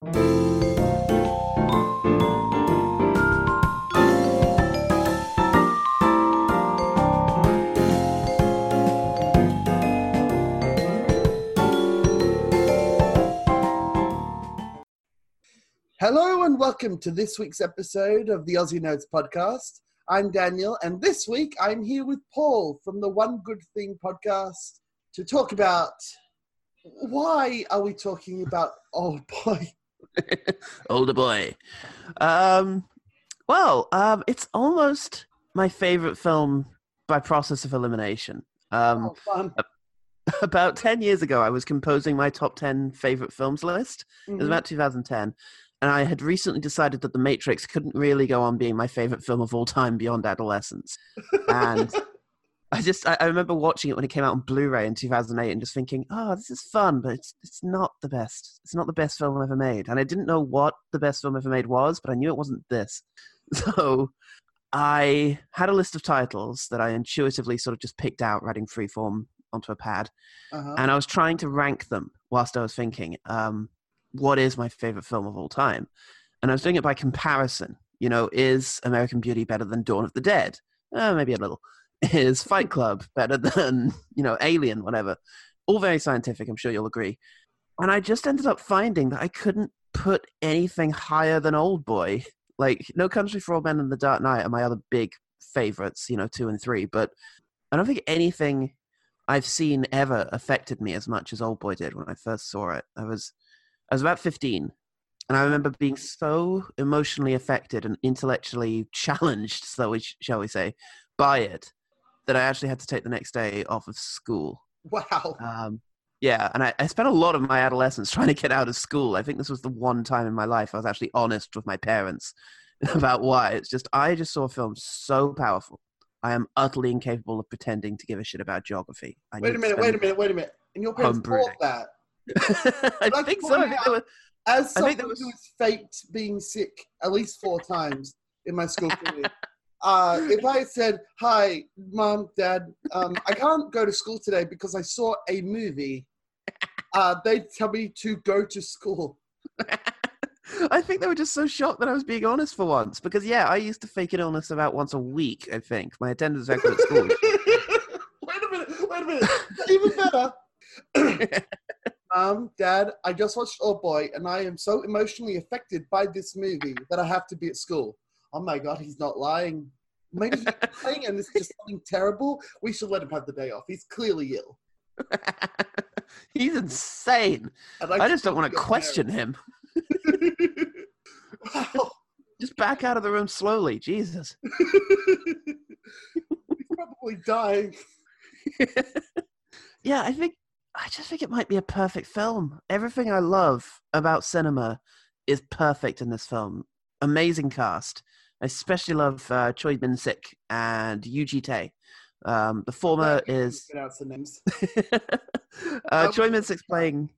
Hello and welcome to this week's episode of the Aussie Notes podcast. I'm Daniel, and this week I'm here with Paul from the One Good Thing podcast to talk about why are we talking about Old Boy? Older boy. Um, well, um, it's almost my favorite film by process of elimination. Um, Oh, about 10 years ago, I was composing my top 10 favorite films list. It was Mhm. about 2010. And I had recently decided that The Matrix couldn't really go on being my favorite film of all time beyond adolescence. And I just, I, I remember watching it when it came out on Blu ray in 2008 and just thinking, oh, this is fun, but it's, it's not the best. It's not the best film ever made. And I didn't know what the best film ever made was, but I knew it wasn't this. So I had a list of titles that I intuitively sort of just picked out, writing freeform onto a pad Uh-huh. and I was trying to rank them whilst I was thinking, um, what is my favorite film of all time? And I was doing it by comparison. You know, is American Beauty better than Dawn of the Dead? Uh, maybe a little. Is Fight Club better than, you know, Alien, whatever? All very scientific, I'm sure you'll agree. And I just ended up finding that I couldn't put anything higher than Old Boy. Like, No Country for Old Men and The Dark Knight are my other big favorites, you know, two and three. But I don't think anything I've seen ever affected me as much as Old Boy did when I first saw it. I was I was about 15 and I remember being so emotionally affected and intellectually challenged, so we, shall we say, by it that I actually had to take the next day off of school. Wow. Um, yeah, and I, I spent a lot of my adolescence trying to get out of school. I think this was the one time in my life I was actually honest with my parents about why. It's just I just saw a film so powerful. I am utterly incapable of pretending to give a shit about geography. I Wait a minute, wait a minute, wait a minute. And your parents thought that. I like think so. I think were- As I someone think was- who has faked being sick at least four times in my school career, uh, if I said, "Hi, mom, dad, um, I can't go to school today because I saw a movie," uh, they'd tell me to go to school. I think they were just so shocked that I was being honest for once. Because yeah, I used to fake an illness about once a week. I think my attendance record at school. wait a minute, wait a minute. Even better. Mom, Dad, I just watched Old Boy, and I am so emotionally affected by this movie that I have to be at school. Oh my God, he's not lying. Maybe he's lying, and this is just something terrible. We should let him have the day off. He's clearly ill. He's insane. And I just don't want to question him. wow. Just back out of the room slowly. Jesus. he's probably dying. yeah, I think I just think it might be a perfect film. Everything I love about cinema is perfect in this film. Amazing cast. I especially love uh, Choi Min Sik and Yoo Ji-tae. Um, the former is Pronounce the names. uh, Um, Choi Min Sik's playing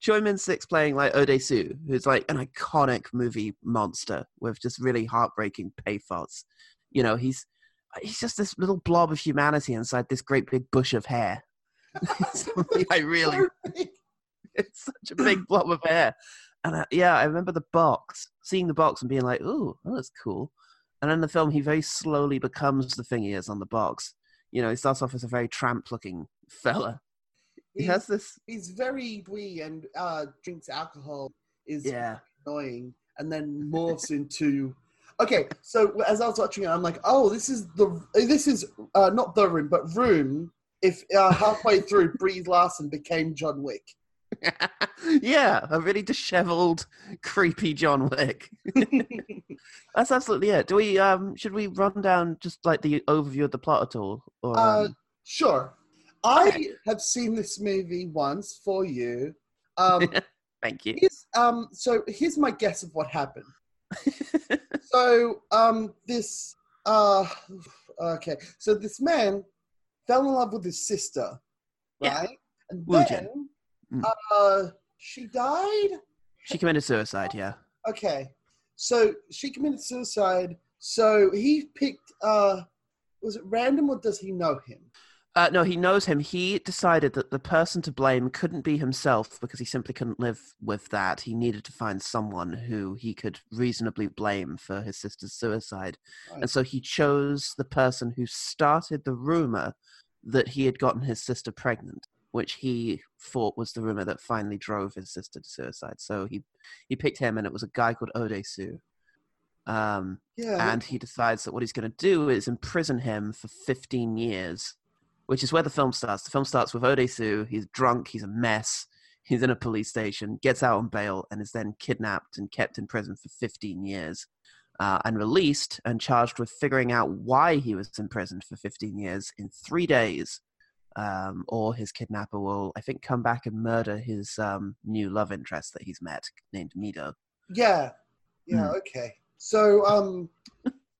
Choi Min Sik's playing like Ode Soo, who's like an iconic movie monster with just really heartbreaking pathos. You know, he's he's just this little blob of humanity inside this great big bush of hair. I really, it's such a big blob of hair. And I, yeah, I remember the box, seeing the box and being like, "Ooh, oh, that's cool." And in the film, he very slowly becomes the thing he is on the box. You know, he starts off as a very tramp-looking fella. He He's, has this, he's very wee and uh, drinks alcohol. Is yeah. annoying and then morphs into okay so as i was watching it i'm like oh this is the this is uh, not the room but room if uh, halfway through brie larson became john wick yeah, a really disheveled, creepy John Wick. That's absolutely it. Do we um should we run down just like the overview of the plot at all? Or uh, um, sure i have seen this movie once for you um, thank you. here's, um, so here's my guess of what happened so um, this uh, okay so this man fell in love with his sister Yeah. right and then Mm. uh, she died she committed suicide, yeah. okay so she committed suicide so he picked uh was it random or does he know him Uh, no, he knows him. He decided that the person to blame couldn't be himself because he simply couldn't live with that. He needed to find someone who he could reasonably blame for his sister's suicide. Right. And so he chose the person who started the rumor that he had gotten his sister pregnant, which he thought was the rumor that finally drove his sister to suicide. So he, he picked him, and it was a guy called Odesu. Um, Yeah. and he decides that what he's going to do is imprison him for 15 years, which is where the film starts. The film starts with Odesu. He's drunk, he's a mess, he's in a police station, gets out on bail, and is then kidnapped and kept in prison for 15 years. Uh, and released and charged with figuring out why he was imprisoned for 15 years in three days. Um, or his kidnapper will, I think, come back and murder his um, new love interest that he's met, named Mido. yeah. Yeah. Hmm. Okay. So um,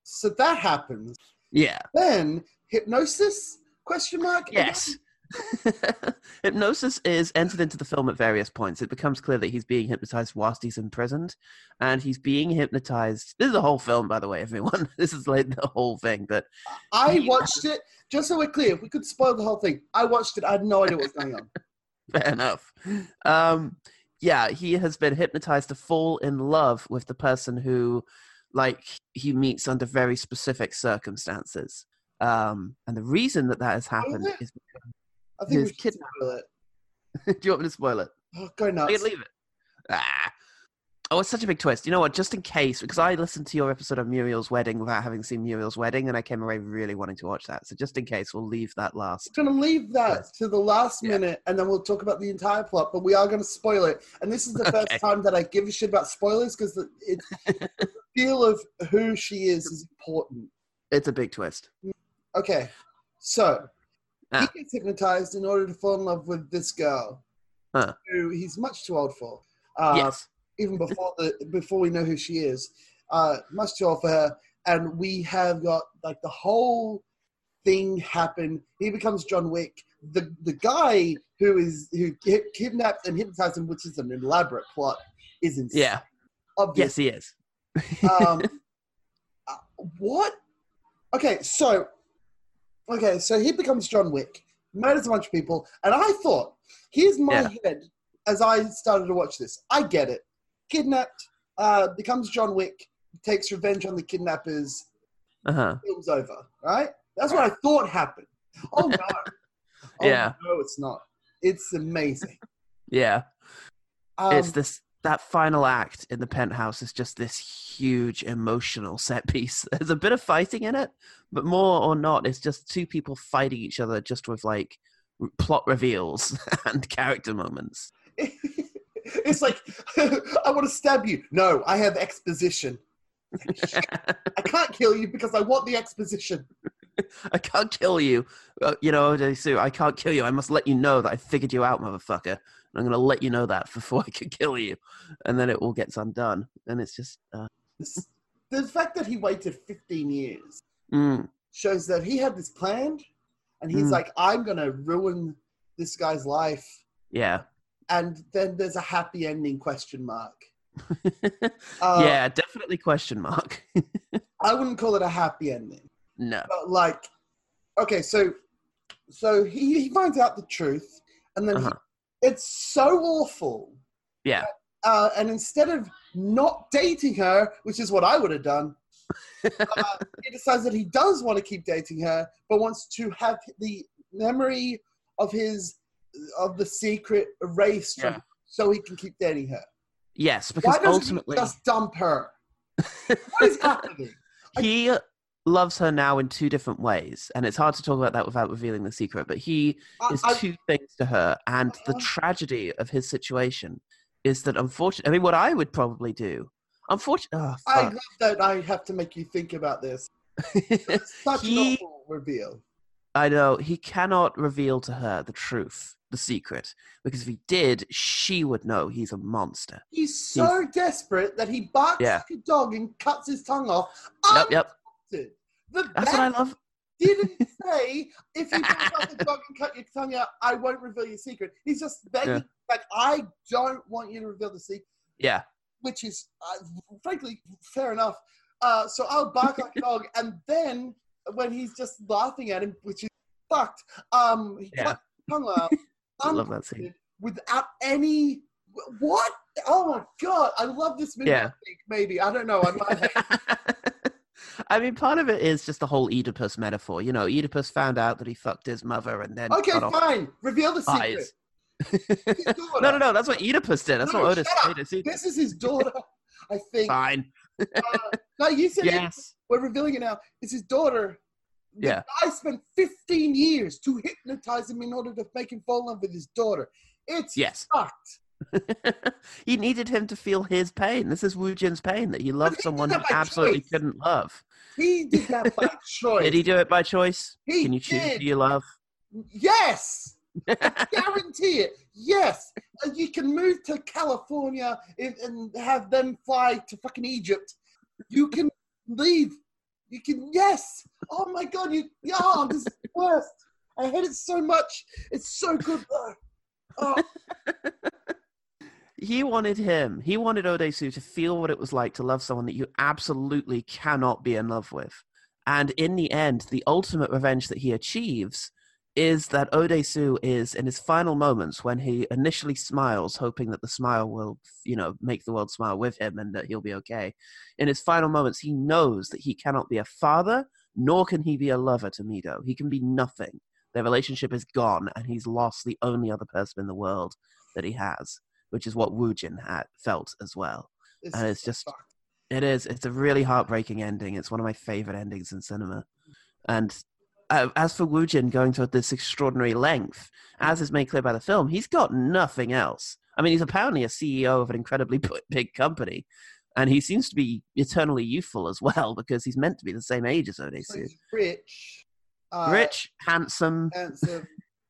so that happens. Yeah. Then hypnosis? Question mark. Yes. Hypnosis is entered into the film at various points. It becomes clear that he's being hypnotized whilst he's imprisoned, and he's being hypnotized. This is the whole film, by the way, everyone. This is like the whole thing. But I watched it. Just so we're clear, if we could spoil the whole thing. I watched it. I had no idea what was going on. fair enough. Um, yeah, he has been hypnotized to fall in love with the person who, like, he meets under very specific circumstances. Um, and the reason that that has happened it? is. I think we should spoil it. Do you want me to spoil it? Oh, go I nuts. can leave it. Ah. Oh, it's such a big twist. You know what? Just in case, because I listened to your episode of Muriel's wedding without having seen Muriel's wedding, and I came away really wanting to watch that. So just in case, we'll leave that last. I'm going to leave that Yes. to the last Yeah. minute and then we'll talk about the entire plot, but we are going to spoil it. And this is the Okay. first time that I give a shit about spoilers because the, it, the feel of who she is is important. It's a big twist. Okay, so Ah. he gets hypnotized in order to fall in love with this girl Huh. who he's much too old for. Uh, yes. even before the before we know who she is. Uh, much too old for her, and we have got like the whole thing happen. He becomes John Wick. The the guy who is who ki- kidnapped and hypnotized him, which is an elaborate plot, is insane. Yeah. obvious. Yes, he is. Um, uh, what? Okay, so okay, so he becomes John Wick, murders a bunch of people, and I thought, here's my Yeah. head as I started to watch this. I get it. Kidnapped, uh, becomes John Wick, takes revenge on the kidnappers, Uh huh. film's over. Right? That's what I thought happened. Oh no. Oh, Yeah. No, it's not. It's amazing. Yeah. Um, it's this that final act in the penthouse is just this huge emotional set piece. There's a bit of fighting in it, but more or not, it's just two people fighting each other just with like plot reveals and character moments. it's like I want to stab you. No, I have exposition. I can't kill you because I want the exposition. I can't kill you. Uh, you know, Sue, I can't kill you. I must let you know that I figured you out, motherfucker. I'm going to let you know that before I could kill you. And then it all gets undone. And it's just, uh, the fact that he waited 15 years mm, shows that he had this planned, and he's Mm. like, "I'm gonna ruin this guy's life," yeah. and then there's a happy ending question mark. Uh, yeah, definitely question mark. I wouldn't call it a happy ending. no. but like okay so so he, he finds out the truth and then Uh-huh. It's so awful Yeah. uh, and instead of not dating her which is what i would have done uh, he decides that he does want to keep dating her but wants to have the memory of his of the secret erased Yeah. so he can keep dating her Yes, because why ultimately he just dump her what is happening he loves her now in two different ways. And it's hard to talk about that without revealing the secret. But he I- is I- two things to her. And the Uh-huh. tragedy of his situation is that unfortunately, I mean, what I would probably do, unfortunately, oh, I love that I have to make you think about this. Such He- an awful reveal. I know he cannot reveal to her the truth, the secret, because if he did, she would know he's a monster. He's so desperate that he barks Yeah. like a dog and cuts his tongue off. Yep, yep. The That's what I love. didn't say, if you bark like a dog and cut your tongue out, I won't reveal your secret. He's just begging, Yeah. like, I don't want you to reveal the secret, Yeah. which is, uh, frankly, fair enough. Uh, so I'll bark like a dog, and then when he's just laughing at him, which is fucked. Um, he Yeah. tongue out. I love that scene. Without any. What? Oh my god! I love this movie. Yeah. I think maybe I don't know. I might have. I mean, part of it is just the whole Oedipus metaphor. You know, Oedipus found out that he fucked his mother and then Okay, fine. Reveal the secret. no, no, no. That's what Oedipus did. That's No, what Otis shut up. Oedipus did. This is his daughter. I think. Fine. Uh, no, you said it. Yes. We're revealing it now. It's his daughter. The Yeah. I spent 15 years to hypnotize him in order to make him fall in love with his daughter. It's Yes. fucked. he needed him to feel his pain. This is Woojin's pain that he loved he someone he absolutely choice. couldn't love. He did that by choice. Did he do it by choice? He Can you choose did. who you love? Yes. I Guarantee it. Yes. And you can move to California and, and have them fly to fucking Egypt. You can leave. You can, yes. Oh my God. You, oh, this is the worst. I hate it so much. It's so good though. Oh, he wanted him. He wanted Odesu to feel what it was like to love someone that you absolutely cannot be in love with. And in the end, the ultimate revenge that he achieves is that Odesu is in his final moments when he initially smiles, hoping that the smile will, you know, make the world smile with him and that he'll be okay. In his final moments, he knows that he cannot be a father, nor can he be a lover to Mido. He can be nothing. Their relationship is gone, and he's lost the only other person in the world that he has, which is what Woojin had felt as well. it's, And it's just-. It is. It's a really heartbreaking ending. It's one of my favorite endings in cinema. And uh, as for Woojin going to this extraordinary length, as is made clear by the film, he's got nothing else. I mean, he's apparently a CEO of an incredibly big company, and he seems to be eternally youthful as well because he's meant to be the same age as So Odesu. he's rich. Uh, Rich, handsome, handsome,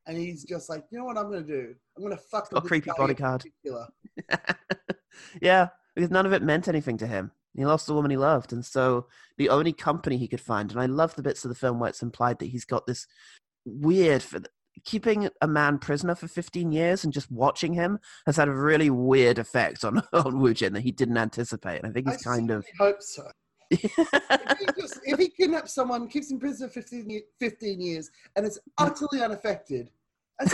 and he's just like, you know what I'm gonna do? I'm gonna fuck with creepy bodyguard. yeah, because none of it meant anything to him. He lost the woman he loved, and so the only company he could find, and I love the bits of the film where it's implied that he's got this weird for keeping a man prisoner for 15 years and just watching him has had a really weird effect on on Woojin that he didn't anticipate. And I think I he's kind of hope so. If he, just, if he kidnaps someone, keeps him in prison for 15, 15 years, and is utterly unaffected,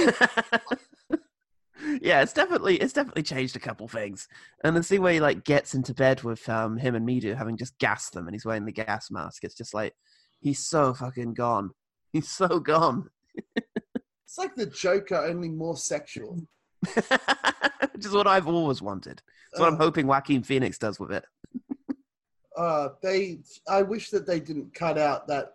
yeah, it's definitely it's definitely changed a couple things. And the scene where he like gets into bed with um him and Mido having just gassed them and he's wearing the gas mask, it's just like he's so fucking gone. He's so gone. it's like the Joker, only more sexual. Which is what I've always wanted. It's what I'm Uh, hoping Joaquin Phoenix does with it. Uh, they, I wish that they didn't cut out that.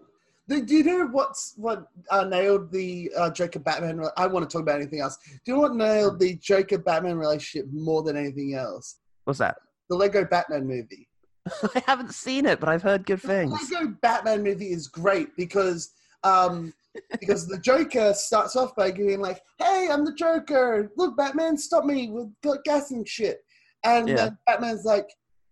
Do do you know what's what uh, nailed the uh, Joker Batman? re- I want to talk about anything else. Do you know what nailed the Joker Batman relationship more than anything else? What's that? The Lego Batman movie. I haven't seen it, but I've heard good The things. The Lego Batman movie is great because um, because the Joker starts off by being like, "Hey, I'm the Joker. Look, Batman, stop me with got gas and shit." And Yeah. then Batman's like,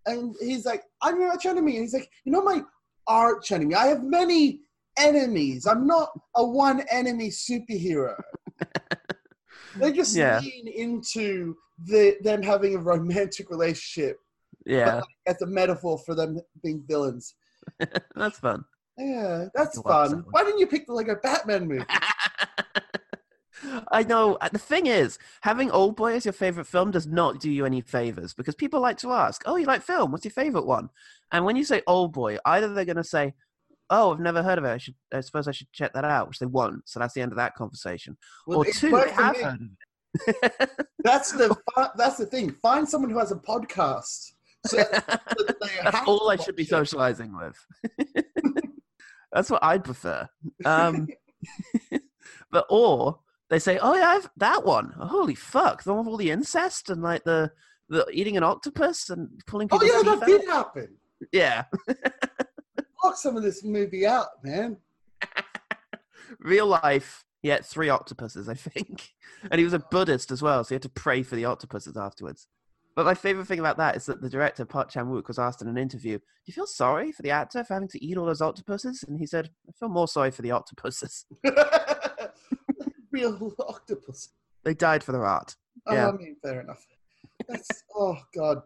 and he's like, "I'm your arch enemy," and he's like, you know not my arch enemy. I have many enemies. I'm not a one enemy superhero." they just Yeah. lean into the them having a romantic relationship Yeah, as a metaphor for them being villains. that's fun. Yeah, that's fun. that. Why didn't you pick the Lego Batman movie? I know. uh, The thing is, having Old Boy as your favorite film does not do you any favors because people like to ask, "Oh, you like film? What's your favorite one?" And when you say Old Boy, either they're going to say, "Oh, I've never heard of it. I should. I suppose I should check that out," which they won't. So that's the end of that conversation. Well, or two, have me. heard of it. That's the that's the thing. Find someone who has a podcast. So that they That's all I should be it. socializing with. That's what I'd prefer. Um, but or they say, "Oh yeah, I've that one. Oh, holy fuck! The one with all the incest and like the the eating an octopus and pulling oh, people." oh yeah, that out." did happen. Yeah, Block some of this movie out, man. real life. He had three octopuses, I think, and he was a Buddhist as well, so he had to pray for the octopuses afterwards. But my favorite thing about that is that the director Park Chan Wook was asked in an interview, "Do you feel sorry for the actor for having to eat all those octopuses?" And he said, "I feel more sorry for the octopuses. Real octopus. They died for their art." Oh, Yeah. I mean, fair enough. That's oh god.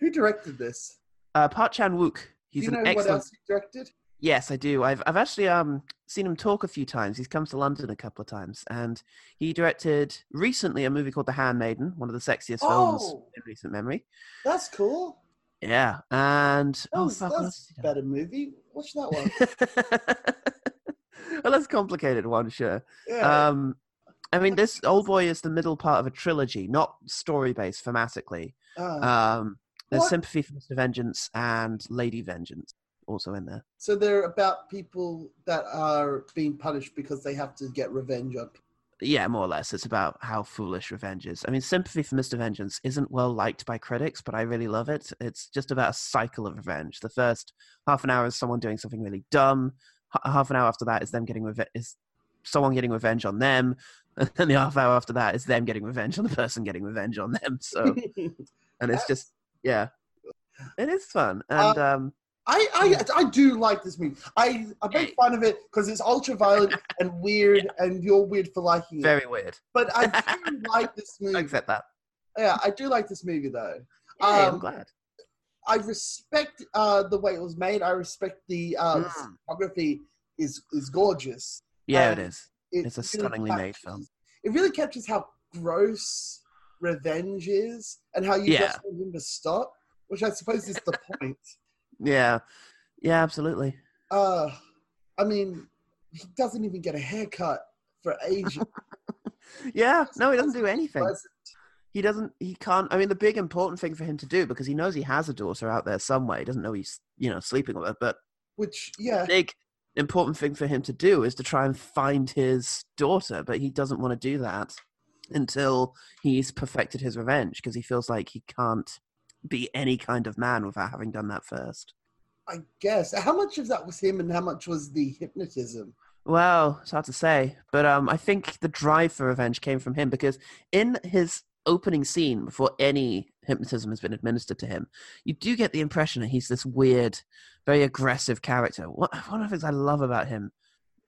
Who directed this? Uh, Park Chan Wook. He's Do you an know what else he directed? Yes, I do. I've I've actually um seen him talk a few times. He's come to London a couple of times, and he directed recently a movie called The Handmaiden, one of the sexiest films Oh. in recent memory. That's cool. Yeah, and That oh fuck, that's a better movie. Watch that one. a less complicated one, sure. Yeah. Um, I mean, this Old Boy is the middle part of a trilogy, not story based thematically. Uh, Um, there's What? Sympathy for Mr. Vengeance and Lady Vengeance also in there. so they're about people that are being punished because they have to get revenge on. Yeah, more or less. It's about how foolish revenge is. I mean, Sympathy for Mr. Vengeance isn't well liked by critics, but I really love it. It's just about a cycle of revenge. The first half an hour is someone doing something really dumb. H- half an hour after that is them getting revenge. Is someone getting revenge on them, and then the half hour after that is them getting revenge on the person getting revenge on them. So, and it's just yeah, it is fun. And um, I, I I do like this movie. I I make fun of it because it's ultra violent and weird, and you're weird for liking it. very weird. But I do like this movie. I accept that. Yeah, I do like this movie though. Yeah, I'm Um, glad. I respect uh, the way it was made. I respect the uh, Mm. cinematography is is gorgeous. Yeah, um, it is. It It's a really stunningly made film. It really captures how gross revenge is and how you Yeah. just want him to stop, which I suppose is the point. Yeah, yeah, absolutely. Uh, I mean, he doesn't even get a haircut for ages. Yeah, no, he doesn't do anything. He doesn't. He can't. I mean, the big important thing for him to do because he knows he has a daughter out there somewhere. He doesn't know he's you know sleeping with her, but Which, yeah, big important thing for him to do is to try and find his daughter. But he doesn't want to do that until he's perfected his revenge because he feels like he can't be any kind of man without having done that first. I guess. How much of that was him and how much was the hypnotism? Well, it's hard to say, but um, I think the drive for revenge came from him because in his opening scene, before any hypnotism has been administered to him, you do get the impression that he's this weird, very aggressive character. What, one of the things I love about him,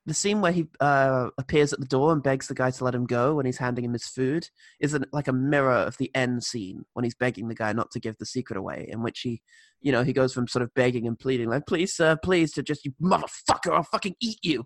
the scene where he uh, appears at the door and begs the guy to let him go when he's handing him his food, is an, like a mirror of the end scene when he's begging the guy not to give the secret away, in which he, you know, he goes from sort of begging and pleading, like, please, sir, please, to just, you motherfucker, I'll fucking eat you.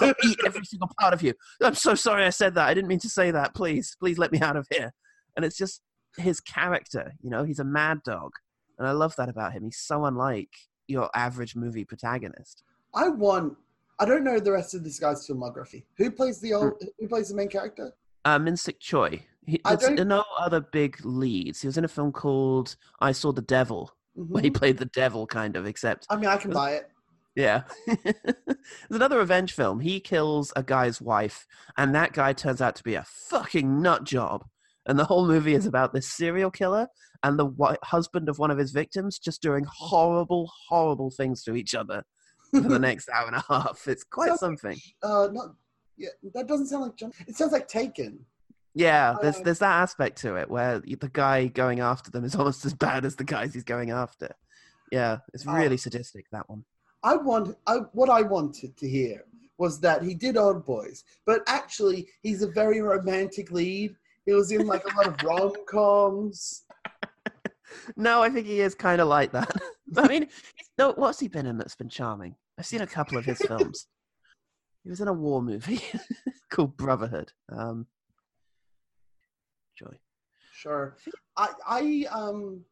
I'll eat every single part of you. I'm so sorry I said that. I didn't mean to say that. Please, please let me out of here. And it's just his character, you know, he's a mad dog. And I love that about him. He's so unlike your average movie protagonist. I want. I don't know the rest of this guy's filmography. Who plays the old? Who plays the main character? Uh, Minsik Choi. He, I there's don't- no other big leads. He was in a film called I Saw the Devil, where he played the devil, kind of, except I mean, I can buy it. Yeah. There's another revenge film. He kills a guy's wife, and that guy turns out to be a fucking nut job. And the whole movie is about this serial killer and the husband of one of his victims just doing horrible, horrible things to each other for the next hour and a half. It's quite something. Uh, not. Yeah, that doesn't sound like John. It sounds like Taken. Yeah, there's Uh, there's that aspect to it where the guy going after them is almost as bad as the guys he's going after. Yeah, it's Oh. really sadistic that one. I want. I what I wanted to hear was that he did Old Boys, but actually he's a very romantic lead. He was in like a lot of rom coms. No, I think he is kind of like that. I mean, no, what's he been in that's been charming? I've seen a couple of his films. He was in a war movie called Brotherhood. Um, Joy. Sure. I I um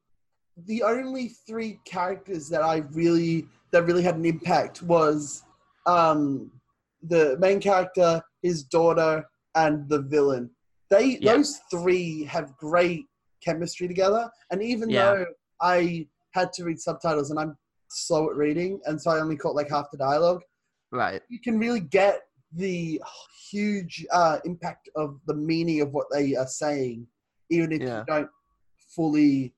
the only three characters that I really that really had an impact was um the main character, his daughter, and the villain. They Yeah. those three have great chemistry together. And even Yeah. though I had to read subtitles and I'm slow at reading, and so I only caught like half the dialogue, Right. you can really get the huge uh, impact of the meaning of what they are saying, even if Yeah. you don't fully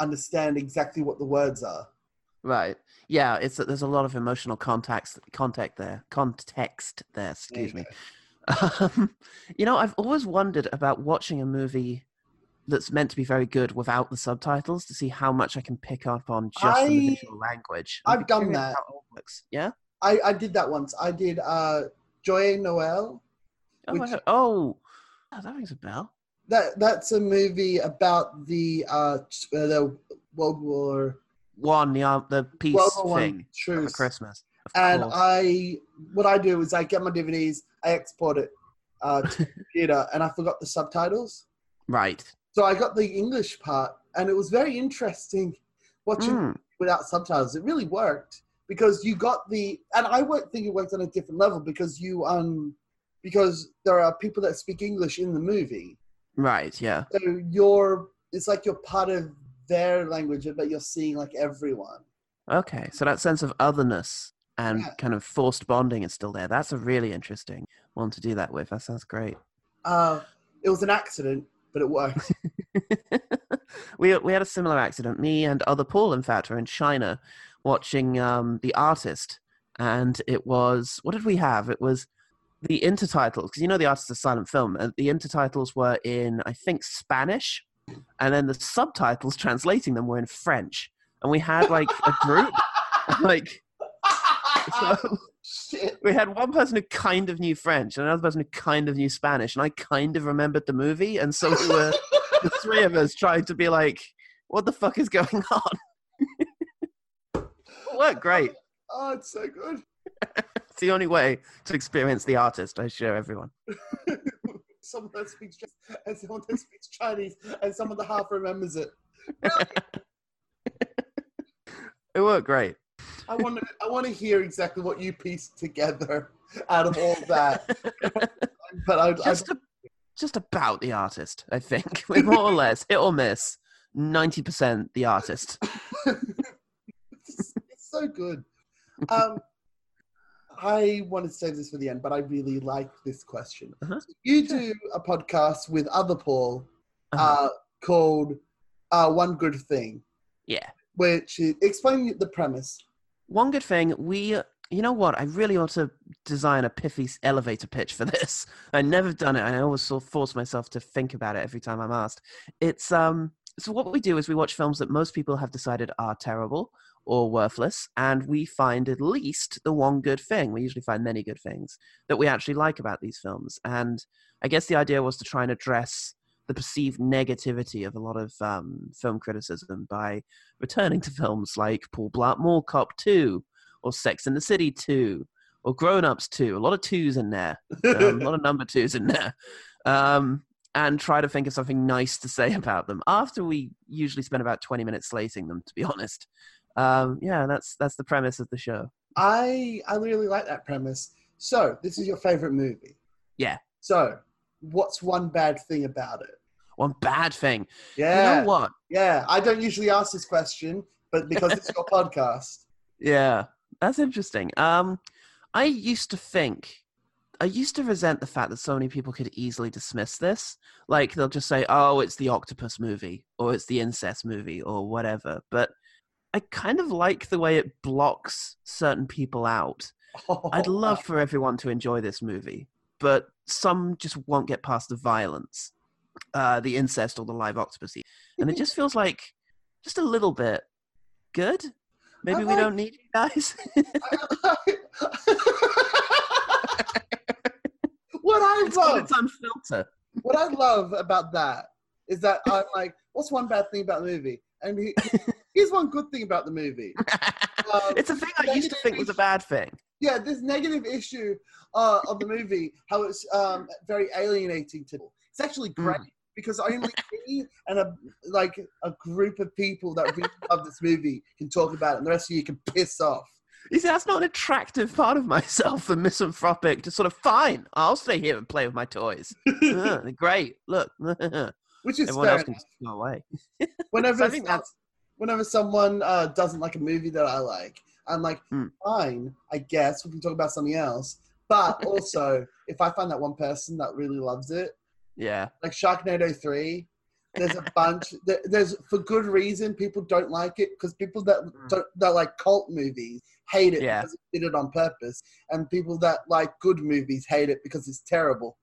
understand exactly what the words are. Right. Yeah, it's there's a lot of emotional context contact there. Context there, There excuse me. Um, you know, I've always wondered about watching a movie that's meant to be very good without the subtitles to see how much I can pick up on just from the visual language. I've done that. Yeah. I, I did that once. I did uh, Joyeux Noël. Oh, Which- oh, oh, that rings a bell. That that's a movie about the uh, uh the World War One, the um, the peace World War One thing for. Christmas. And. I what I do is I get my DVDs, I export it uh, to the computer, and I forgot the subtitles. right. So I got the English part, and it was very interesting watching Mm, without subtitles. It really worked because you got the, and I think it worked on a different level because you um because there are people that speak English in the movie, right. Yeah. so you're it's like you're part of their language, but you're seeing like everyone. Okay. So that sense of otherness and Yeah. kind of forced bonding is still there. That's a really interesting one to do that with. That sounds great. Uh, it was an accident, but it worked. we we had a similar accident. Me and other Paul, in fact, were in China watching um, the artist, and it was what did we have? It was the intertitles because you know the artist is a silent film, and the intertitles were in I think Spanish, and then the subtitles translating them were in French, and we had like a group like so Shit. we had one person who kind of knew French and another person who kind of knew Spanish, and I kind of remembered the movie, and so we were the three of us trying to be like, "What the fuck is going on?" it worked great. Oh, oh it's so good. It's the only way to experience the artist. I share everyone. someone that speaks Chinese and someone that speaks Chinese and someone that half remembers it. Really? It worked great. I want to. I want to hear exactly what you pieced together out of all that. But I, I Just, a, just about the artist, I think. We're more or less hit or miss. Ninety percent the artist. it's, it's so good. Um, I wanted to save this for the end, but I really like this question. Uh-huh. You do a podcast with other Paul Uh-huh. uh, called uh, One Good Thing, Yeah. which is, explain the premise. One good thing, we, you know what? I really ought to design a pithy elevator pitch for this. I never done it. I always sort of force myself to think about it every time I'm asked. It's um. So what we do is we watch films that most people have decided are terrible or worthless, and we find at least the one good thing. We usually find many good things that we actually like about these films, and I guess the idea was to try and address the perceived negativity of a lot of um, film criticism by returning to films like Paul Blart Cop 2 or Sex in the City 2 or Grown Ups 2. A lot of twos in there, um, a lot of number twos in there. Um, and try to think of something nice to say about them after we usually spend about 20 minutes slating them, to be honest. Um, yeah, that's that's the premise of the show. I I really like that premise. So this is your favorite movie. Yeah. So what's one bad thing about it? One bad thing. Yeah. You know what? Yeah. I don't usually ask this question, but because it's your podcast. Yeah, that's interesting. Um, I used to think, I used to resent the fact that so many people could easily dismiss this. Like they'll just say, "Oh, it's the octopus movie," or "It's the incest movie," or whatever. But I kind of like the way it blocks certain people out. I'd love for everyone to enjoy this movie, but some just won't get past the violence, uh, the incest, or the live octopusy, and it just feels like just a little bit good. Maybe we don't need you guys. what I it's love, its own filter. what I love about that is that I'm like, what's one bad thing about the movie? And he, here's one good thing about the movie. Um, it's a thing I used to think was a bad thing. Yeah, this negative issue uh, of the movie, how it's um, very alienating to people. It's actually great because only me and a like a group of people that really love this movie can talk about it, and the rest of you can piss off. You see, that's not an attractive part of myself, the misanthropic, just sort of fine. I'll stay here and play with my toys. Uh, great. Look, Which is everyone else can just go away. Whenever So I think some- that's whenever someone uh, doesn't like a movie that I like, I'm like, Hmm. fine, I guess we can talk about something else. But also, if I find that one person that really loves it, yeah, like Sharknado 3, there's a bunch, there's for good reason people don't like it because people that don't, that like cult movies hate it Yeah. because it did it on purpose, and people that like good movies hate it because it's terrible.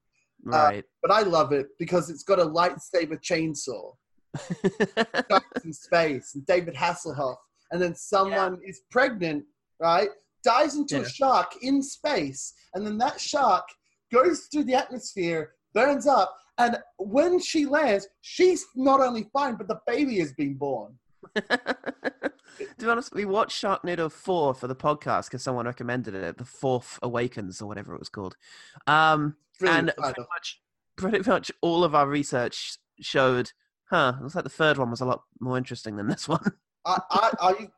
right. But I love it because it's got a lightsaber chainsaw. in space and David Hasselhoff, and then someone is pregnant, right? Dies into Yeah. a shark in space, and then that shark goes through the atmosphere, burns up, and when she lands, she's not only fine, but the baby has been born. to be honest, we watched Sharknado 4 for the podcast because someone recommended it. The Fourth Awakens or whatever it was called. Um, and pretty much, pretty much all of our research showed, huh, looks like the third one was a lot more interesting than this one. I, I, I,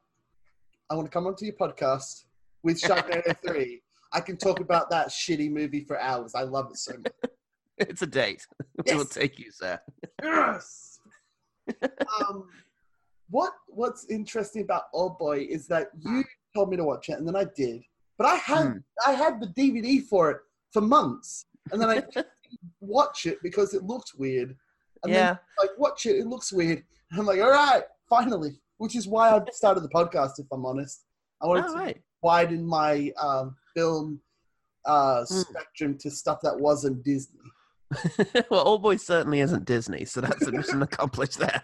I want to come onto your podcast with Sharknado 3. I can talk about that shitty movie for hours. I love it so much. it's a date. We will take you, sir. Yes. um, what What's interesting about Old Boy is that you told me to watch it, and then I did. But I had Hmm. I had the DVD for it for months, and then I watch it because it looked weird. And yeah. then like watch it, it looks weird. And I'm like, all right, finally. Which is why I started the podcast. If I'm honest, I wanted All to right. widen my um, film uh, Hmm. spectrum to stuff that wasn't Disney. well, Old Boy certainly isn't Disney, so that's a mission accomplished there.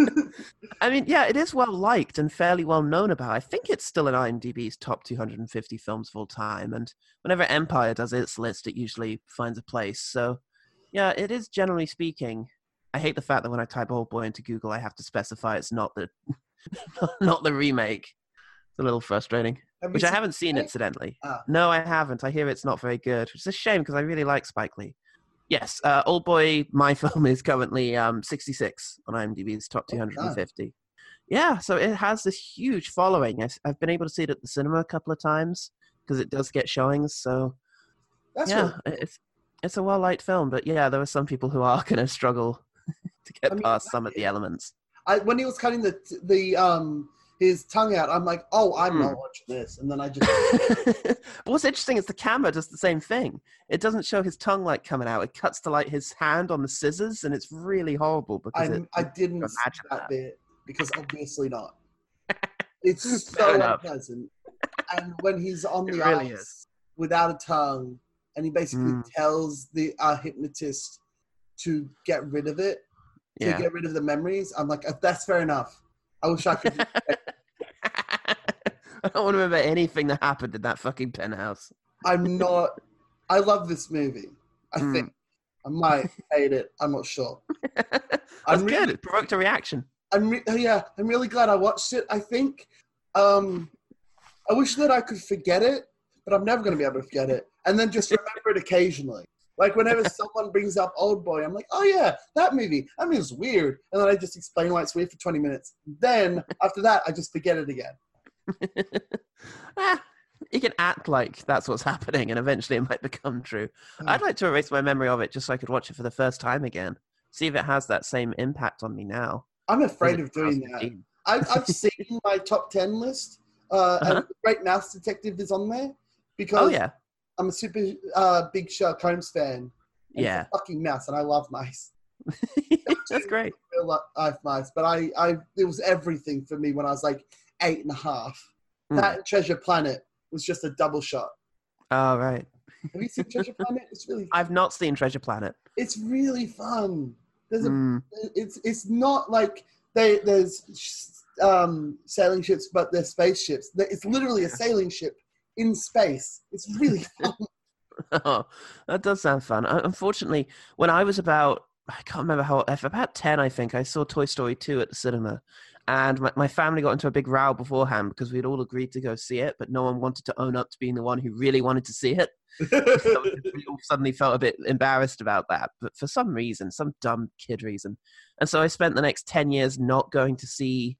I mean, yeah, it is well liked and fairly well known about. I think it's still in IMDb's top 250 films of all time, and whenever Empire does its list, it usually finds a place. So, yeah, it is generally speaking. I hate the fact that when I type Old Boy into Google, I have to specify it's not the not the remake. It's a little frustrating, Have which I haven't seen incidentally. Ah. No, I haven't. I hear it's not very good, which is a shame because I really like Spike Lee. Yes, uh, Old Boy, my film is currently um, 66 on IMDb's top Oh, 250. Yeah, so it has this huge following. I've, I've been able to see it at the cinema a couple of times because it does get showings. So That's yeah, really- it's it's a well liked film. But yeah, there are some people who are going to struggle to get I mean, past some of the elements. I, when he was cutting the the um his tongue out, I'm like, oh, I'm Hmm. not watching this. And then I just but what's interesting is the camera does the same thing. It doesn't show his tongue like coming out. It cuts to like his hand on the scissors, and it's really horrible because I it, I didn't imagine that that. bit because obviously not. It's so unpleasant. And when he's on the really ice is. without a tongue, and he basically Mm. tells the uh, hypnotist to get rid of it, to yeah. get rid of the memories, I'm like, "Uh, that's fair enough. I wish I could. I don't want to remember anything that happened in that fucking penthouse. I'm not. I love this movie. I Mm. think I might hate it. I'm not sure. That's I'm good. really- It provoked a reaction. I'm re- yeah. I'm really glad I watched it. I think. Um, I wish that I could forget it, but I'm never going to be able to forget it. And then just remember it occasionally. Like whenever someone brings up Old Boy, I'm like, oh yeah, that movie. That movie was weird. And then I just explain why it's weird for 20 minutes. Then after that, I just forget it again. Ah, you can act like that's what's happening, and eventually it might become true. I'd like to erase my memory of it just so I could watch it for the first time again. See if it has that same impact on me now. I'm afraid of doing that. I've, I've seen my top 10 list, uh, Uh-huh. and Great Mouse Detective is on there because Oh yeah, I'm a super uh, big Sherlock Holmes fan. And it's a yeah, fucking mouse, and I love mice. that's great. I love mice, but I, I, it was everything for me when I was like eight and a half. Hmm. That Treasure Planet was just a double shot. Oh right, Have you seen Treasure Planet? It's really, I've not seen Treasure Planet. it's really fun. There's a Mm, it's it's not like they there's um, sailing ships, but they're spaceships. It's literally a sailing ship in space. It's really fun. Oh, that does sound fun. Unfortunately, when I was about, I can't remember how, if about 10, I think, I saw Toy Story 2 at the cinema. And my, my family got into a big row beforehand because we'd all agreed to go see it, but no one wanted to own up to being the one who really wanted to see it. So we all suddenly felt a bit embarrassed about that. But for some reason, some dumb kid reason. And so I spent the next 10 years not going to see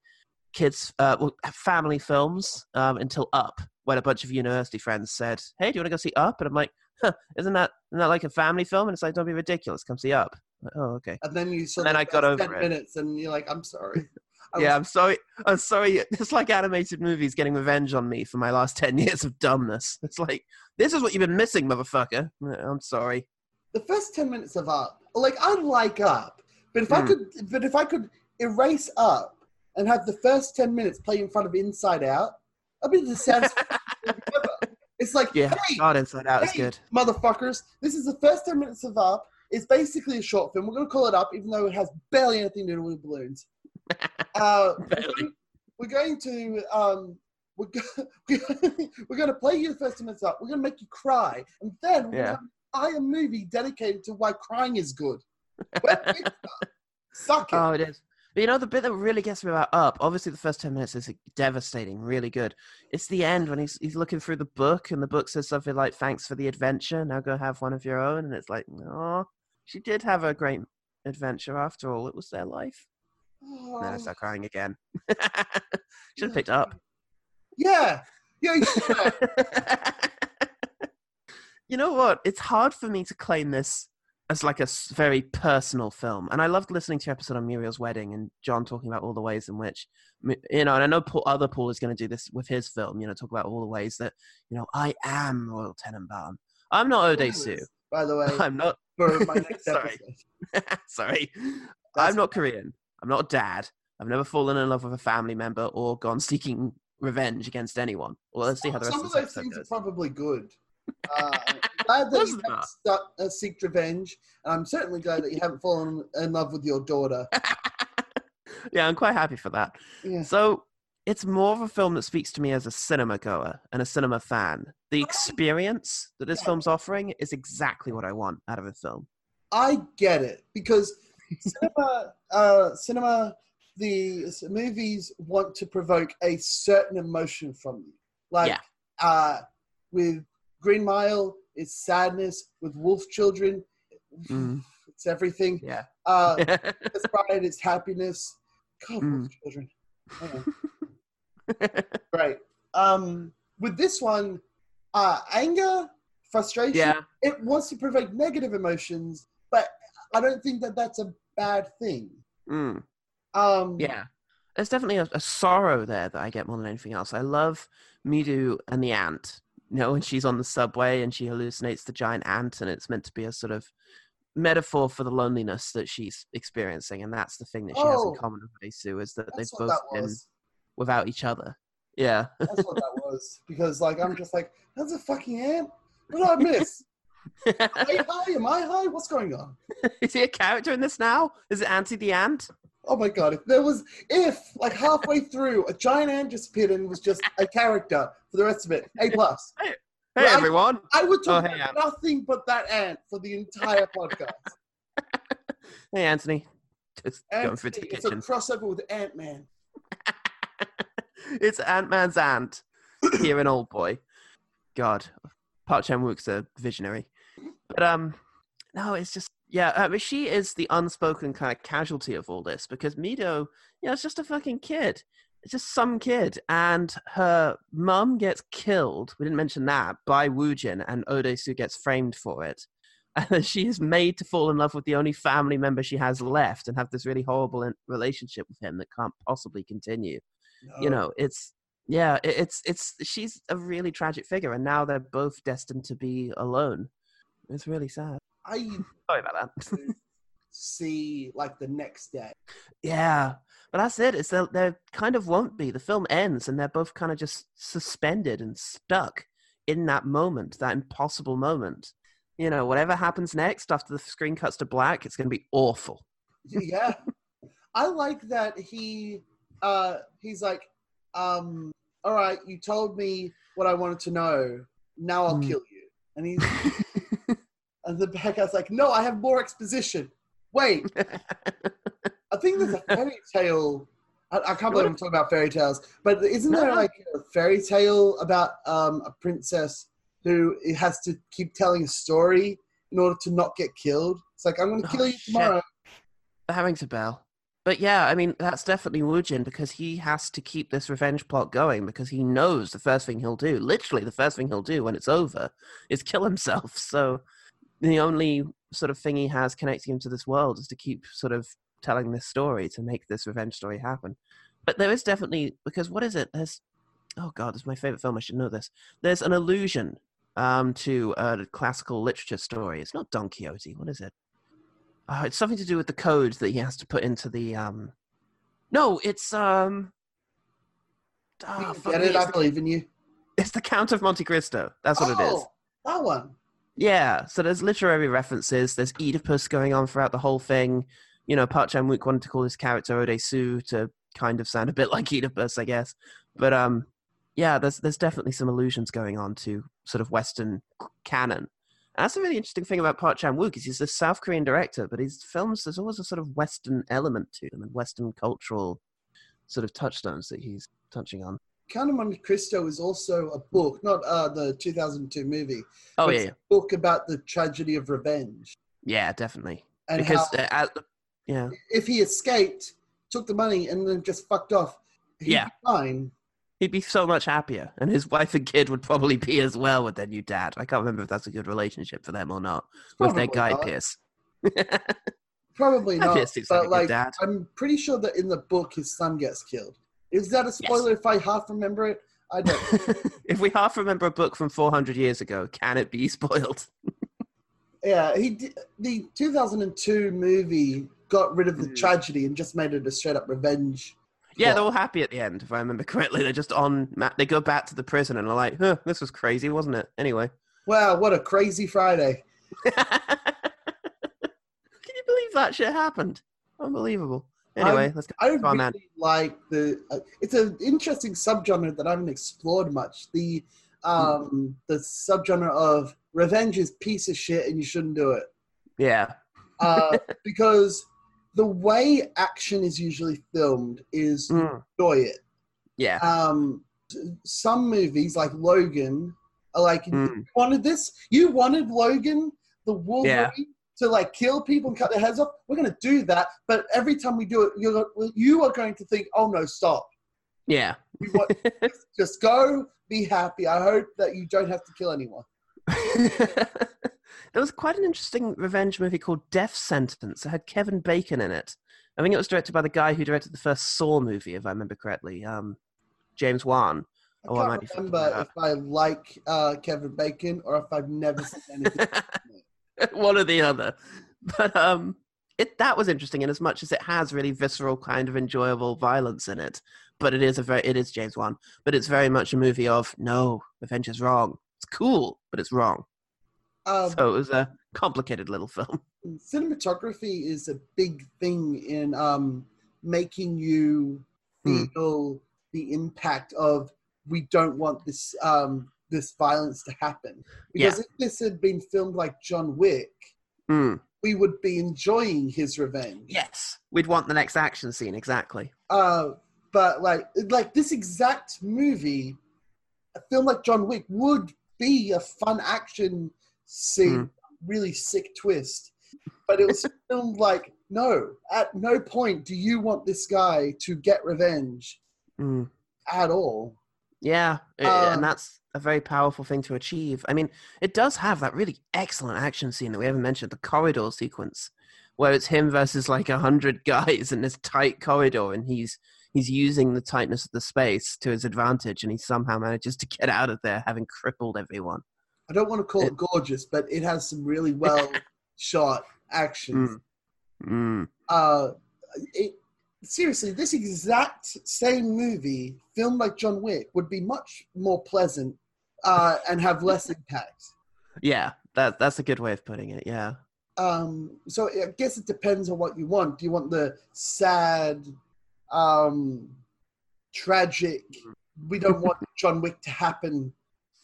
kids, uh, well, family films um, until Up, when a bunch of university friends said, Hey, do you want to go see Up? And I'm like, huh, isn't that, isn't that like a family film? And it's like, don't be ridiculous, come see Up. Like, oh, okay. and then you And then I got over 10 it. minutes, and you're like, I'm sorry. Yeah, I'm sorry. I'm sorry. It's like animated movies getting revenge on me for my last 10 years of dumbness. It's like, this is what you've been missing, motherfucker. I'm sorry. the first ten minutes of Up, like I like Up, but if I Hmm. could, but if I could erase Up and have the first ten minutes play in front of Inside Out, I'd be the saddest. ever. It's like, Yeah, hey, God Inside Out is good. motherfuckers, this is the first 10 minutes of Up. It's basically a short film. We're going to call it Up, even though it has barely anything to do with balloons. Uh, we're, Barely. going, we're going to. Um, we're, go- we're going to play you the first 10 minutes up. We're going to make you cry. And then we're Yeah. going to buy a movie dedicated to why crying is good. Where is that? Suck it. Oh, it is. But you know, the bit that really gets me about Up, obviously the first 10 minutes is devastating, really good. It's the end when he's, he's looking through the book and the book says something like, thanks for the adventure, now go have one of your own. And it's like, oh, she did have a great adventure after all. It was their life. And then I start crying again. Should have picked up. yeah. Yeah, you know what? It's hard for me to claim this as like a very personal film. And I loved listening to your episode on Muriel's wedding and John talking about all the ways in which, you know, and I know Paul, other Paul is going to do this with his film, you know, talk about all the ways that, you know, I am Royal Tenenbaum. I'm not Ode Sue. By the way, I'm not, for my next Sorry. episode. sorry. That's I'm not Korean. I'm not a dad. I've never fallen in love with a family member or gone seeking revenge against anyone. Well, let's see how the rest Some of of those things are probably good. Uh, I'm glad that you haven't stuck, uh, seeked revenge, and I'm certainly glad that you haven't fallen in love with your daughter. yeah, I'm quite happy for that. Yeah. So it's more of a film that speaks to me as a cinema goer and a cinema fan. The experience that this Yeah. film's offering is exactly what I want out of a film. I get it because cinema, uh, cinema, the movies want to provoke a certain emotion from you. Like, Yeah. uh, with Green Mile, is sadness. With Wolf Children, Mm. it's everything. Yeah. Uh, It's pride, it's happiness. God, Mm. Wolf Children. Great. Um, with this one, uh, anger, frustration, yeah. it wants to provoke negative emotions, but I don't think that that's a bad thing. Mm. Um, Yeah. There's definitely a, a sorrow there that I get more than anything else. I love Mido and the ant. You know, when she's on the subway and she hallucinates the giant ant, and it's meant to be a sort of metaphor for the loneliness that she's experiencing, and that's the thing that she has in Oh. common with Sue is that they've both been without each other. Yeah. That's what that was. Because like I'm just like, that's a fucking ant. What did I miss? Am I high? Am I high? What's going on? is he a character in this now? Is it Auntie the Ant? Oh my god! If there was, if like halfway through a giant ant just appeared and was just a character for the rest of it, A plus. Hey I- everyone. I would talk Oh, hey, about nothing but that ant for the entire podcast. Hey Anthony. Just going Ant- through to the it's a kitchen. crossover with Ant Man. it's Ant Man's aunt here in Old Boy. God, Park Chan Wook's a visionary. But um, no, it's just yeah. I mean, she is the unspoken kind of casualty of all this because Mido, you know, it's just a fucking kid. It's just some kid, and her mum gets killed. We didn't mention that by Woojin, and Odesu gets framed for it. And she is made to fall in love with the only family member she has left, and have this really horrible relationship with him that can't possibly continue you know it's yeah it's it's she's a really tragic figure and now they're both destined to be alone it's really sad I sorry about that. see like the next day. yeah but that's it. It's they they kind of won't be. The film ends and they're both kind of just suspended and stuck in that moment that impossible moment. You know whatever happens next after the screen cuts to black it's going to be awful. Yeah. I like that he uh he's like um all right you told me what i wanted to know. Now i'll Mm. kill you. And he's and the bad guy's like no i have more exposition wait i think there's a fairy tale I, I can't believe I'm talking about fairy tales, but isn't there like a fairy tale about um, a princess who has to keep telling a story in order to not get killed? It's like I'm going to Oh, kill you shit. tomorrow. That rings a bell. But yeah, I mean, that's definitely Woojin because he has to keep this revenge plot going because he knows the first thing he'll do, literally the first thing he'll do when it's over, is kill himself. So the only sort of thing he has connecting him to this world is to keep sort of telling this story to make this revenge story happen. But there is definitely, because what is it? There's, oh God, this is my favorite film. I should know this. There's an allusion um, to a classical literature story. It's not Don Quixote. What is it? Uh, it's something to do with the code that he has to put into the. Um... No, it's um. fuck get it? it's, I believe in you. it's the Count of Monte Cristo. That's what it is. Oh, That one. Yeah, so there's literary references. There's Oedipus going on throughout the whole thing. You know, Park Chan Wook wanted to call his character Odesu to kind of sound a bit like Oedipus, I guess. But um, yeah, there's there's definitely some allusions going on to sort of Western canon, And That's a really interesting thing about Park Chan Wook is he's a South Korean director, but his films there's always a sort of Western element to them and Western cultural sort of touchstones that he's touching on. Count of Monte Cristo is also a book, not uh, the 2002 movie. Oh yeah, it's yeah, a book about the tragedy of revenge yeah, definitely. and because how uh, at yeah, if he escaped, took the money, and then just fucked off, he'd Yeah. be fine. he'd be so much happier, and his wife and kid would probably be as well with their new dad. I can't remember if that's a good relationship for them or not with their guy not. Pierce. Probably not. Pierce seems like a but like, dad. I'm pretty sure that in the book his son gets killed. Is that a spoiler if I half remember it? I don't. if we half remember a book from 400 years ago, can it be spoiled? yeah, he did, the 2002 movie got rid of the Mm. tragedy and just made it a straight up revenge. Yeah, they're all happy at the end, if I remember correctly. They're just on. ma- They go back to the prison and are like, "Huh, this was crazy, wasn't it?" Anyway. Wow, what a crazy Friday! Can you believe that shit happened? Unbelievable. Anyway, I'm- let's go. I Come on, really like the. Uh, it's an interesting subgenre that I haven't explored much. The um the subgenre of revenge is piece of shit and you shouldn't do it. Yeah. Uh, because the way action is usually filmed is Mm, enjoy it. yeah. Um, some movies like Logan are like, Mm. you wanted this? You wanted Logan, the Wolverine, to like kill people and cut their heads off? We're going to do that. But every time we do it, you're, you are going to think, oh no, stop. Yeah. Want, just go, be happy. I hope that you don't have to kill anyone. there was quite an interesting revenge movie called Death Sentence. It had Kevin Bacon in it. I think it was directed by the guy who directed the first Saw movie, if I remember correctly, um, James Wan. I Oh, I can't might be fucking remember if I like uh, Kevin Bacon or if I've never seen anything. One or the other. But um, it that was interesting in as much as it has really visceral, kind of enjoyable violence in it. But it is a very it is James Wan. But it's very much a movie of no, revenge is wrong. It's cool, but it's wrong. um, So it was a complicated little film. cinematography is a big thing in um, making you Hmm. feel the impact of we don't want this um, this violence to happen. Because if this had been filmed like John Wick, Mm. we would be enjoying his revenge. Yes, we'd want the next action scene exactly. Uh, but like like this exact movie, a film like John Wick would be a fun action scene, Mm. really sick twist. But it was filmed like no. At no point do you want this guy to get revenge Mm. at all. Yeah, Um, and that's a very powerful thing to achieve. I mean, it does have that really excellent action scene that we haven't mentioned, the corridor sequence, where it's him versus like a hundred guys in this tight corridor, and he's he's using the tightness of the space to his advantage, and he somehow manages to get out of there, having crippled everyone. I don't want to call it, It- gorgeous, but it has some really well shot action. Mm. uh, it, seriously, this exact same movie filmed like John Wick would be much more pleasant uh, and have less impact. Yeah, that that's a good way of putting it. Yeah. Um, so I guess it depends on what you want. Do you want the sad, um, tragic, we don't want John Wick to happen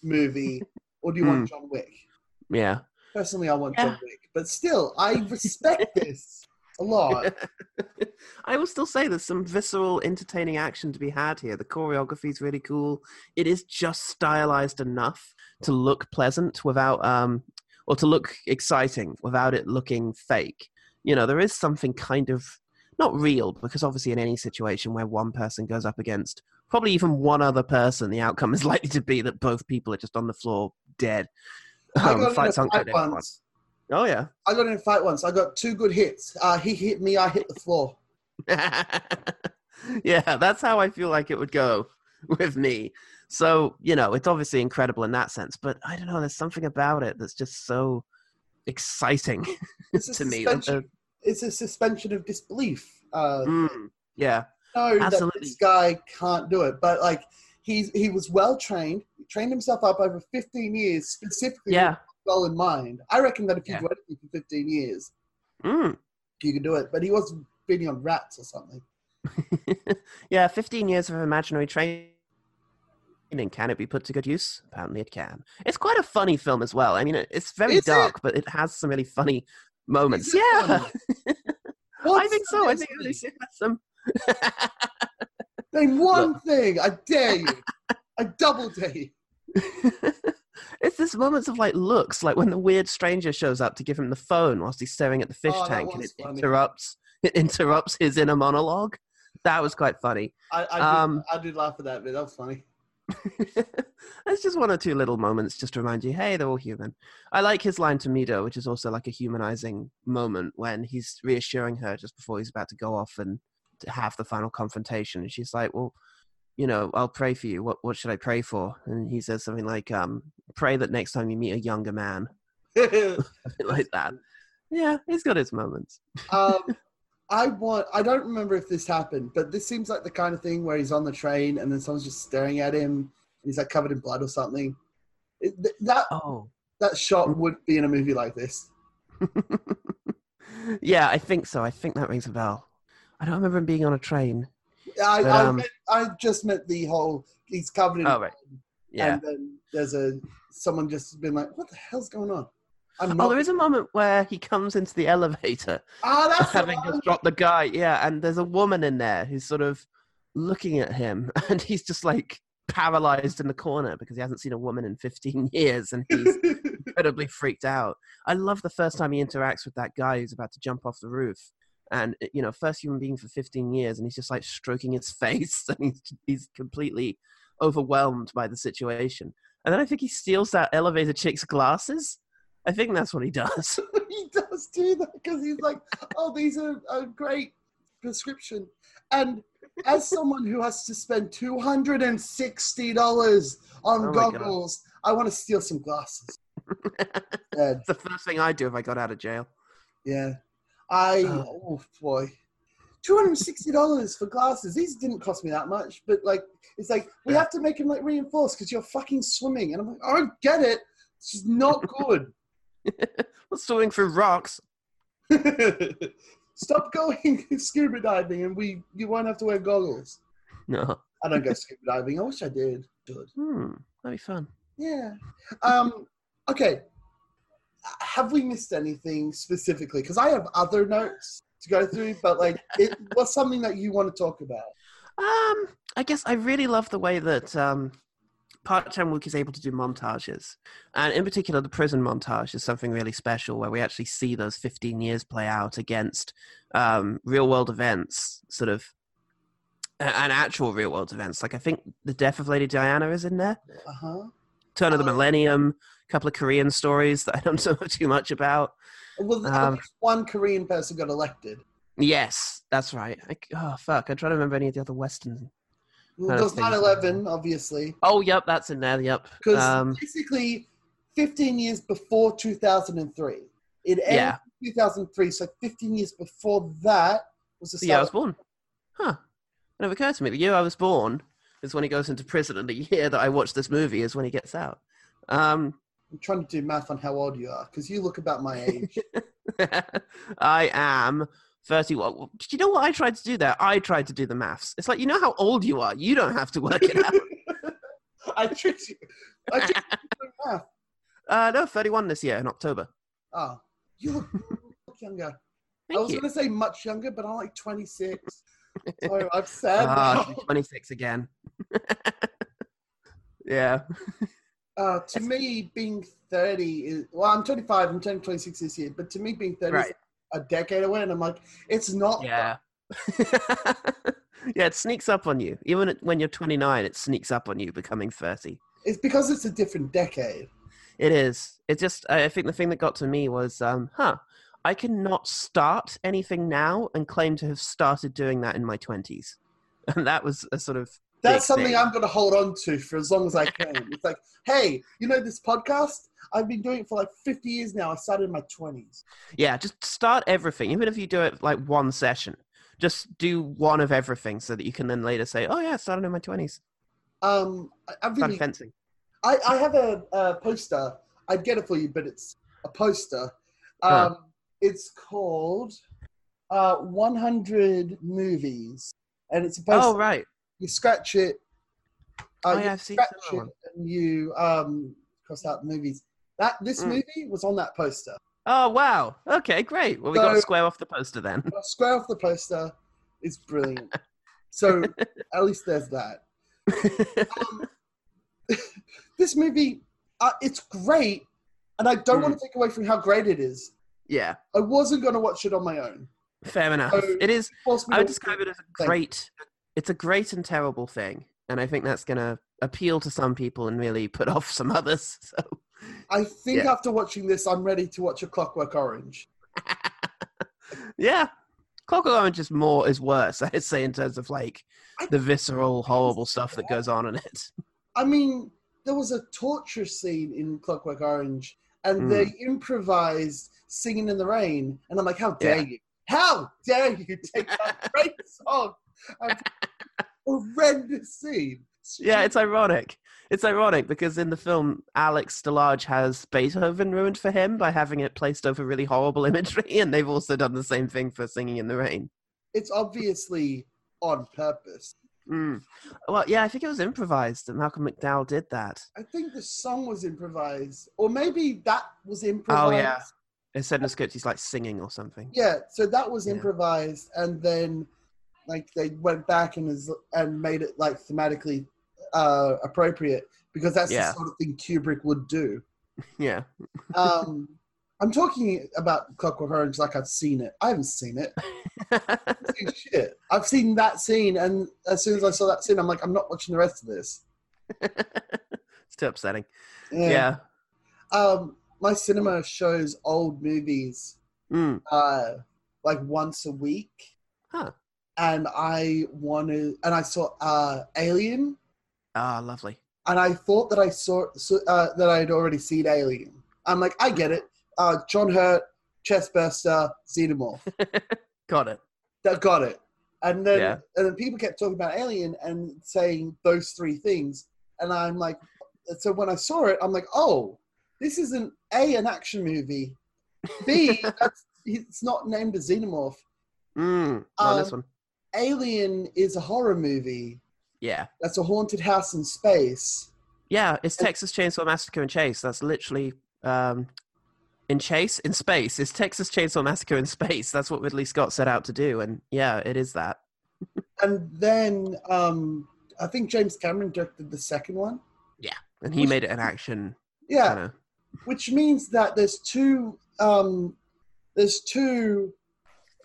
movie, or do you want John Wick? Yeah. Personally, I want Yeah. John Wick, but still, I respect this a lot. I will still say there's some visceral, entertaining action to be had here. The choreography is really cool. It is just stylized enough to look pleasant without, um, or to look exciting without it looking fake. You know, there is something kind of not real because obviously in any situation where one person goes up against probably even one other person, the outcome is likely to be that both people are just on the floor dead. I Um, got in a fight once. Oh yeah. I got in a fight once. I got two good hits. Uh, he hit me. I hit the floor. yeah, that's how I feel like it would go with me. So, you know, it's obviously incredible in that sense, but I don't know, there's something about it that's just so exciting to me. It's a suspension of disbelief. Uh, Mm, yeah. know that this guy can't do it, but like he's he was well trained. He trained himself up over 15 years specifically Yeah. Goal in mind. I reckon that if you've Yeah. anything for 15 years, Mm. you can do it. But he was feeding on rats or something. yeah, 15 years of imaginary training. Can it be put to good use? Apparently, it can. It's quite a funny film as well. I mean, it's very Is it? dark, but it has some really funny moments. Yeah? I think so. I think it has some. Name one thing. I dare you. I double dare you. It's this moments of like looks, like when the weird stranger shows up to give him the phone whilst he's staring at the fish Oh, tank, and it funny. interrupts. It interrupts his inner monologue. That was quite funny. I, I, did, Um, I did laugh at that bit. That was funny. There's just one or two little moments just to remind you, hey, they're all human. I like his line to Mido, which is also like a humanizing moment when he's reassuring her just before he's about to go off and to have the final confrontation. And she's like, well, you know, I'll pray for you. What what should I pray for? And he says something like, um, pray that next time you meet a younger man, something like that. Yeah, he's got his moments. um, I want. I don't remember if this happened, but this seems like the kind of thing where he's on the train and then someone's just staring at him and he's like covered in blood or something. It, th- that Oh. that shot would be in a movie like this. yeah, I think so. I think that rings a bell. I don't remember him being on a train. I But, I, um, meant, I just meant the whole he's covered in Oh, right. Yeah. and then there's a someone just been like, "What the hell's going on?" I'm Oh, there is a moment where he comes into the elevator, ah, that's having just dropped the guy. Yeah, and there's a woman in there who's sort of looking at him, and he's just like paralyzed in the corner because he hasn't seen a woman in 15 years, and he's incredibly freaked out. I love the first time he interacts with that guy who's about to jump off the roof. And eh, you know, first human being for 15 years, and he's just like stroking his face, and he's he's completely overwhelmed by the situation. And then I think he steals that elevator chick's glasses. I think that's what he does. he does do that because he's like, "Oh, these are a great prescription." And as someone who has to spend two hundred and sixty dollars on Oh goggles, I want to steal some glasses. It's the first thing I'd do if I got out of jail. yeah. I Oh. oh boy, two hundred and sixty dollars for glasses. These didn't cost me that much, but like, it's like we have to make them like reinforced because you're fucking swimming, and I'm like, I don't get it. It's just not good. Well, swimming through rocks. Stop going scuba diving, and we you won't have to wear goggles. No. I don't go scuba diving. I wish I did. Good. Hmm. That'd be fun. Yeah. Um. Okay. Have we missed anything specifically? Because I have other notes to go through, but like, it was something that you want to talk about. Um, I guess I really love the way that um, Park Chan Wook is able to do montages, and in particular, the prison montage is something really special, where we actually see those 15 years play out against um, real world events, sort of, and actual real world events. Like I think the death of Lady Diana is in there, Uh huh. Turn of the Oh. Millennium, couple of Korean stories that I don't know too much about. Well, Um, one Korean person got elected. Yes, that's right. I, oh fuck, I'm trying to remember any of the other Western. Well, there's 9/11, obviously, Oh, yep, that's in there. Yep. because Um, basically, 15 years before 2003, it ended yeah. 2003. So 15 years before that was the The year I was born. Huh. It never occurred to me. The year I was born is when he goes into prison, and the year that I watched this movie is when he gets out. Um, I'm trying to do math on how old you are because you look about my age. I am 31. Did you know what I tried to do there? I tried to do the maths. It's like, you know how old you are. You don't have to work it out. I tricked you. I tricked you math. Uh, no, 31 this year in October. Oh, you look, look younger. I was going to say much younger, but I'm like 26. so I'm sad. Ah, now. she's 26 again. yeah. Uh, to me, being 30 is well, I'm 25. I'm turning 26 this year, but to me, being 30 is a decade away, and I'm like, it's not. Yeah. yeah, it sneaks up on you. Even when you're 29, it sneaks up on you becoming 30. It's because it's a different decade. It is. It just, I I think the thing that got to me was, um, huh, I cannot start anything now and claim to have started doing that in my 20s. And that was a sort of. That's something thing. I'm going to hold on to for as long as I can. it's like, hey, you know this podcast? I've been doing it for like 50 years now. I started in my 20s. Yeah, just start everything. Even if you do it like one session, just do one of everything so that you can then later say, oh, yeah, I started in my 20s. Um, I, I really, fencing. I, I have a, a poster. I'd get it for you, but it's a poster. Um, Huh. It's called uh, 100 Movies. And it's supposed Oh, right. You scratch it Uh, Oh, you yeah, I've seen it and you um, cross out the movies. That this Mm. movie was on that poster. Oh wow. Okay, great. Well, we got to square off the poster then. Square off the poster is brilliant. So at least there's that. Um, this movie, uh, it's great, and I don't Hmm. want to take away from how great it is. yeah, I wasn't going to watch it on my own. fair enough. So- It is. I would describe it as a great. It's a great and terrible thing, and I think that's gonna appeal to some people and really put off some others. So I think Yeah. after watching this, I'm ready to watch A Clockwork Orange. yeah, Clockwork Orange is more is worse. I'd say in terms of like I- the visceral, horrible stuff that goes on in it. I mean, there was a torture scene in Clockwork Orange, and Mm. they improvised "Singing in the Rain," and I'm like, how dare Yeah. you? How dare you take that great song horrendous scene? Yeah, it's ironic. It's ironic because in the film, Alex Delarge has Beethoven ruined for him by having it placed over really horrible imagery, and they've also done the same thing for Singing in the Rain. it's obviously on purpose. Mm. Well, yeah, I think it was improvised that Malcolm McDowell did that. I think the song was improvised, or maybe that was improvised. Oh, yeah. It said in the script he's like singing or something. Yeah, so that was Yeah. improvised, and then like they went back and is, and made it like thematically uh, appropriate because that's Yeah. the sort of thing Kubrick would do. Yeah. Um, I'm talking about Clockwork Orange like I've seen it. I haven't seen it. I've seen shit. I've seen that scene, and as soon as I saw that scene, I'm like, I'm not watching the rest of this. it's too upsetting. Yeah. Um, my cinema shows old movies Mm. uh, like once a week. Huh. And I wanted, and I saw uh, Alien, Ah, lovely. and I thought that I saw so, uh, that I had already seen Alien. I'm like, I get it. Uh, John Hurt, Chestburster, Xenomorph. Got it. that got it. And then Yeah. and then people kept talking about Alien and saying those three things, and I'm like, so when I saw it, I'm like, oh, this isn't a an action movie. B, that's, it's not named a Xenomorph. Mm. On this Um, one. Alien is a horror movie. Yeah. That's a haunted house in space. Yeah, it's Texas Chainsaw Massacre in Chase. That's literally um, in Chase in space. It's Texas Chainsaw Massacre in space. That's what Ridley Scott set out to do, and yeah, it is that. And then um, I think James Cameron directed the second one. Yeah, and he Which- made it an action. Yeah, Kind of. which means that there's two um, there's two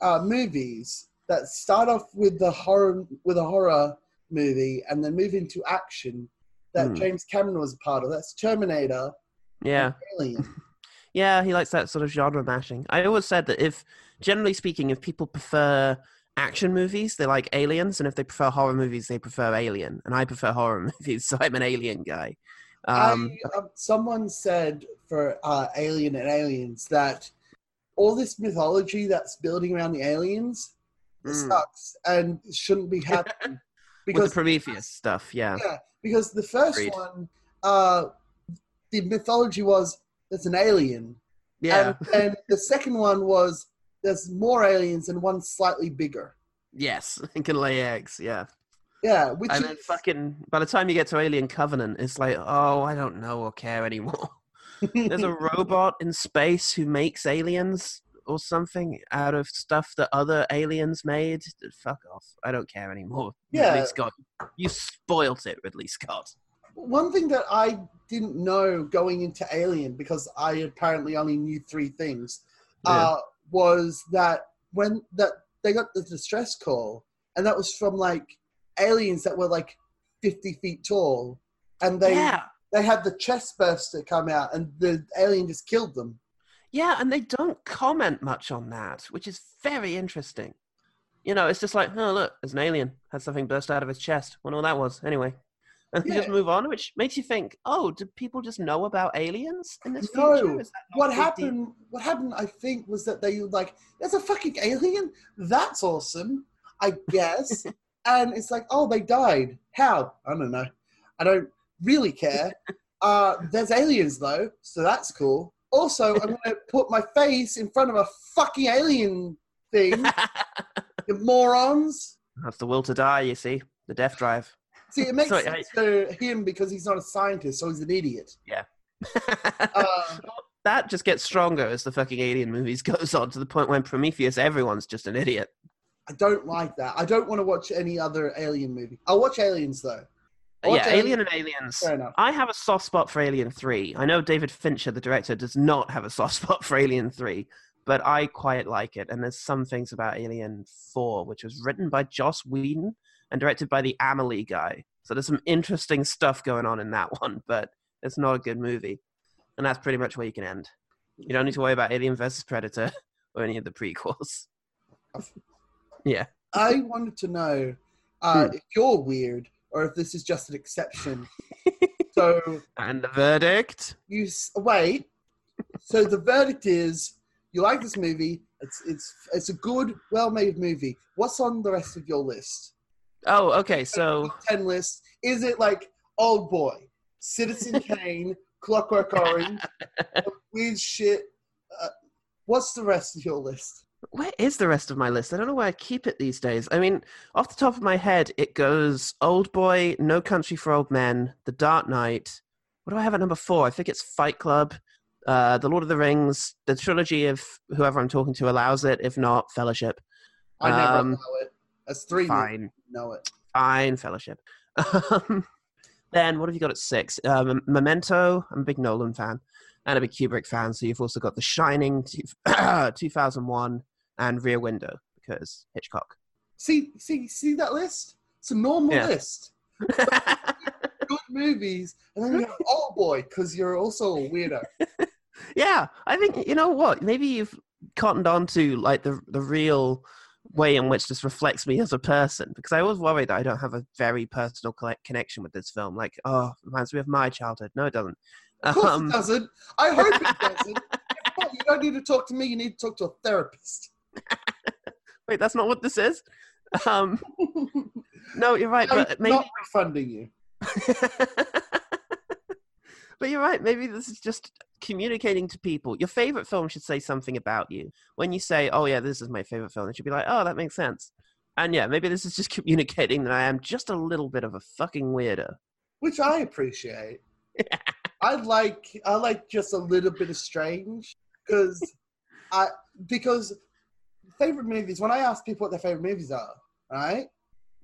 uh, movies that start off with the horror with a horror movie and then move into action that Hmm. James Cameron was a part of. That's Terminator, Yeah, Alien. yeah, he likes that sort of genre mashing. I always said that if, generally speaking, if people prefer action movies, they like aliens, and if they prefer horror movies, they prefer Alien. And I prefer horror movies, so I'm an Alien guy. Um, I, um, someone said for uh, Alien and Aliens that all this mythology that's building around the aliens mm, sucks and shouldn't be happening with because the Prometheus stuff, yeah. Yeah, because the first Agreed. one, uh, the mythology was there's an alien. Yeah. And then the second one was there's more aliens and one slightly bigger. Yes, and can lay eggs. Yeah, Yeah, which and is, then fucking by the time you get to Alien Covenant, it's like, oh, I don't know or care anymore. There's a robot in space who makes aliens or something out of stuff that other aliens made. Fuck off! I don't care anymore. Yeah. Ridley Scott, you spoilt it, Ridley Scott. one thing that I didn't know going into Alien because I apparently only knew three things uh, was that when that they got the distress call and that was from like aliens that were like 50 feet tall and they yeah, they had the chest burster come out and the alien just killed them. Yeah, and they don't comment much on that, which is very interesting. You know, it's just like, oh look, there's an alien had something burst out of his chest. Wonder what that was. Anyway, and they just move on, which makes you think, oh, do people just know about aliens in this No. future? What happened? What happened? I think was that they were like, "There's a fucking alien. That's awesome, I guess." and it's like, "Oh, they died. How? I don't know. I don't really care." uh, there's aliens though, so that's cool. Also, I'm gonna put my face in front of a fucking alien thing. you morons. That's the will to die, you see. The death drive. See, it makes Sorry, sense for him because he's not a scientist, so he's an idiot. Yeah. uh, that just gets stronger as the fucking alien movies goes on to the point when Prometheus, everyone's just an idiot. I don't like that. I don't want to watch any other alien movie. I'll watch Aliens though. Watch yeah, Alien and Aliens. Fair enough. I have a soft spot for Alien 3. I know David Fincher, the director, does not have a soft spot for Alien 3, but I quite like it. And there's some things about Alien 4, which was written by Joss Whedon and directed by the Amelie guy. So there's some interesting stuff going on in that one, but it's not a good movie. And that's pretty much where you can end. You don't need to worry about Alien versus Predator or any of the prequels. Yeah. I wanted to know uh, Hmm. if you're weird or if this is just an exception. so And the verdict? you s- wait. So the verdict is you like this movie. It's it's it's a good, well-made movie. What's on the rest of your list? Oh, okay. So ten list. Is it like Old Boy, Citizen Kane, Clockwork Orange, weird shit? Uh, what's the rest of your list? Where is the rest of my list? I don't know where I keep it these days. I mean, off the top of my head, it goes Old Boy, No Country for Old Men, The Dark Knight. What do I have at number four? I think it's Fight Club, uh, The Lord of the Rings, the trilogy if whoever I'm talking to allows it. If not, Fellowship. I never Um, know it. That's three. Fine. Know it. Fine, Fellowship. Um, then what have you got at six? Um, Memento. I'm a big Nolan fan and a big Kubrick fan. So you've also got The Shining, two, 2001, and Rear Window because Hitchcock. See, see, see that list? It's a normal Yeah. list. Good movies, and then you have Oh Boy because you're also a weirdo. yeah, I think you know what? Maybe you've cottoned on to like the the real way in which this reflects me as a person because I always worry that I don't have a very personal connection with this film. Like, oh, it reminds me of my childhood. No, it doesn't. Of course Um, it doesn't. I hope it doesn't. Not, you don't need to talk to me. You need to talk to a therapist. wait, that's not what this is. Um, no, you're right, I'm but maybe. not refunding you. but you're right. Maybe this is just communicating to people. Your favorite film should say something about you. When you say, "Oh yeah, this is my favorite film," it should be like, "Oh, that makes sense." And yeah, maybe this is just communicating that I am just a little bit of a fucking weirdo. which I appreciate. I like I like just a little bit of strange because I because favorite movies. When I ask people what their favorite movies are, right?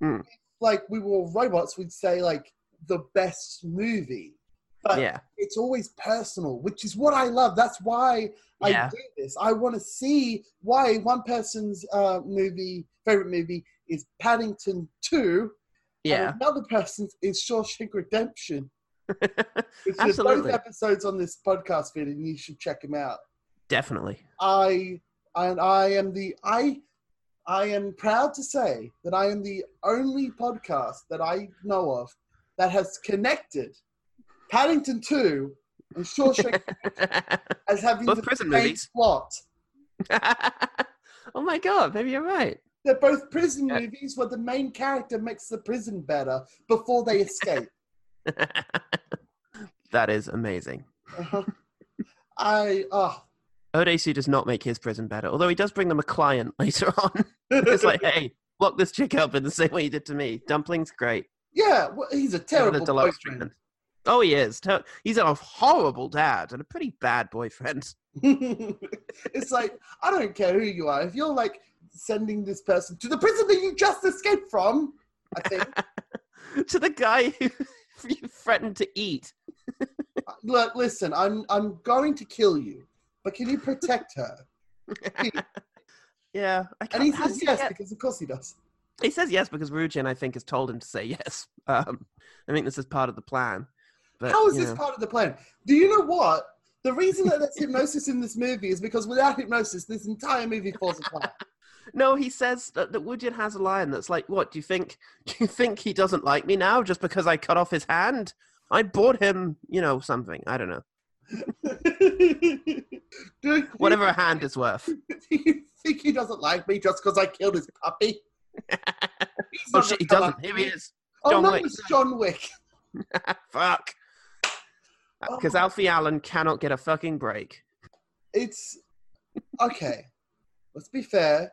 Hmm. Like we were robots, we'd say like the best movie, but yeah, it's always personal, which is what I love. That's why I Yeah. do this. I want to see why one person's uh, movie favorite movie is Paddington Two, yeah, and another person's is Shawshank Redemption. Is both episodes on this podcast feed, and you should check them out. definitely. I and I am the I I am proud to say that I am the only podcast that I know of that has connected Paddington Two and Shawshank as having Both the prison same movies. plot. oh my god, maybe you're right. They're both prison Yeah. movies where the main character makes the prison better before they escape. that is amazing. Uh-huh. I oh. Odesu does not make his prison better, although he does bring them a client later on. it's like, hey, lock this chick up in the same way you did to me. Dumpling's great. yeah, well, he's a terrible boyfriend. treatment. Oh, he is. He's a horrible dad and a pretty bad boyfriend. it's like I don't care who you are. If you're like sending this person to the prison that you just escaped from, I think. to the guy who threatened to eat. look, listen, I'm I'm going to kill you, but can you protect her? Yeah, I And he says yes get- because of course he does. He says yes because Woojin, I think, has told him to say yes. Um, I think this is part of the plan. But, How is this know. part of the plan? Do you know what? The reason that there's hypnosis in this movie is because without hypnosis, this entire movie falls apart. No, he says that, that Woojin has a line that's like, "What do you think? Do you think he doesn't like me now just because I cut off his hand? I bought him, you know, something. I don't know, Do you- whatever a hand is worth." Do you think he doesn't like me just because I killed his puppy? Oh shit, he doesn't. Here he me. is. Oh John no, Wick. it's John Wick. Fuck. Because Oh. Alfie Allen cannot get a fucking break. It's okay. Let's be fair.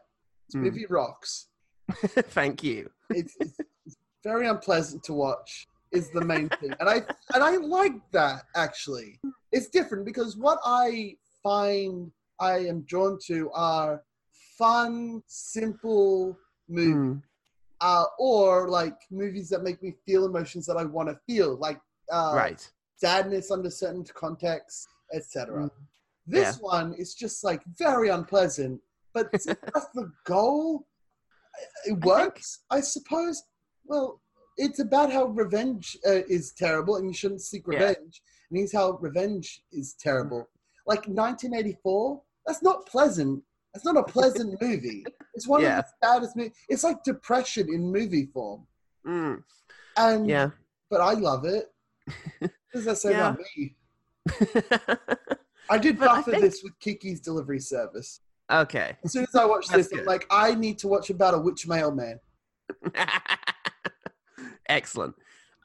Hmm. movie rocks. Thank you. It's, it's very unpleasant to watch is the main thing. And I and I like that actually. It's different because what I find I am drawn to are fun, simple movies. Mm. Uh, or like movies that make me feel emotions that I want to feel, like uh, right. sadness under certain contexts, etc. Mm. This one is just like very unpleasant, but that's the goal. It works, I, suppose. Well, it's about how revenge uh, is terrible, and you shouldn't seek Yeah. revenge. And here's how revenge is terrible. Like 1984, that's not pleasant. That's not a pleasant movie. It's one Yeah. of the saddest movies. It's like depression in movie form. Mm. And Yeah. but I love it. What does that say about me? I did But I buffer think- this with Kiki's delivery service. Okay. As soon as I watch That's this, I'm like, I need to watch about a witch mailman. Excellent.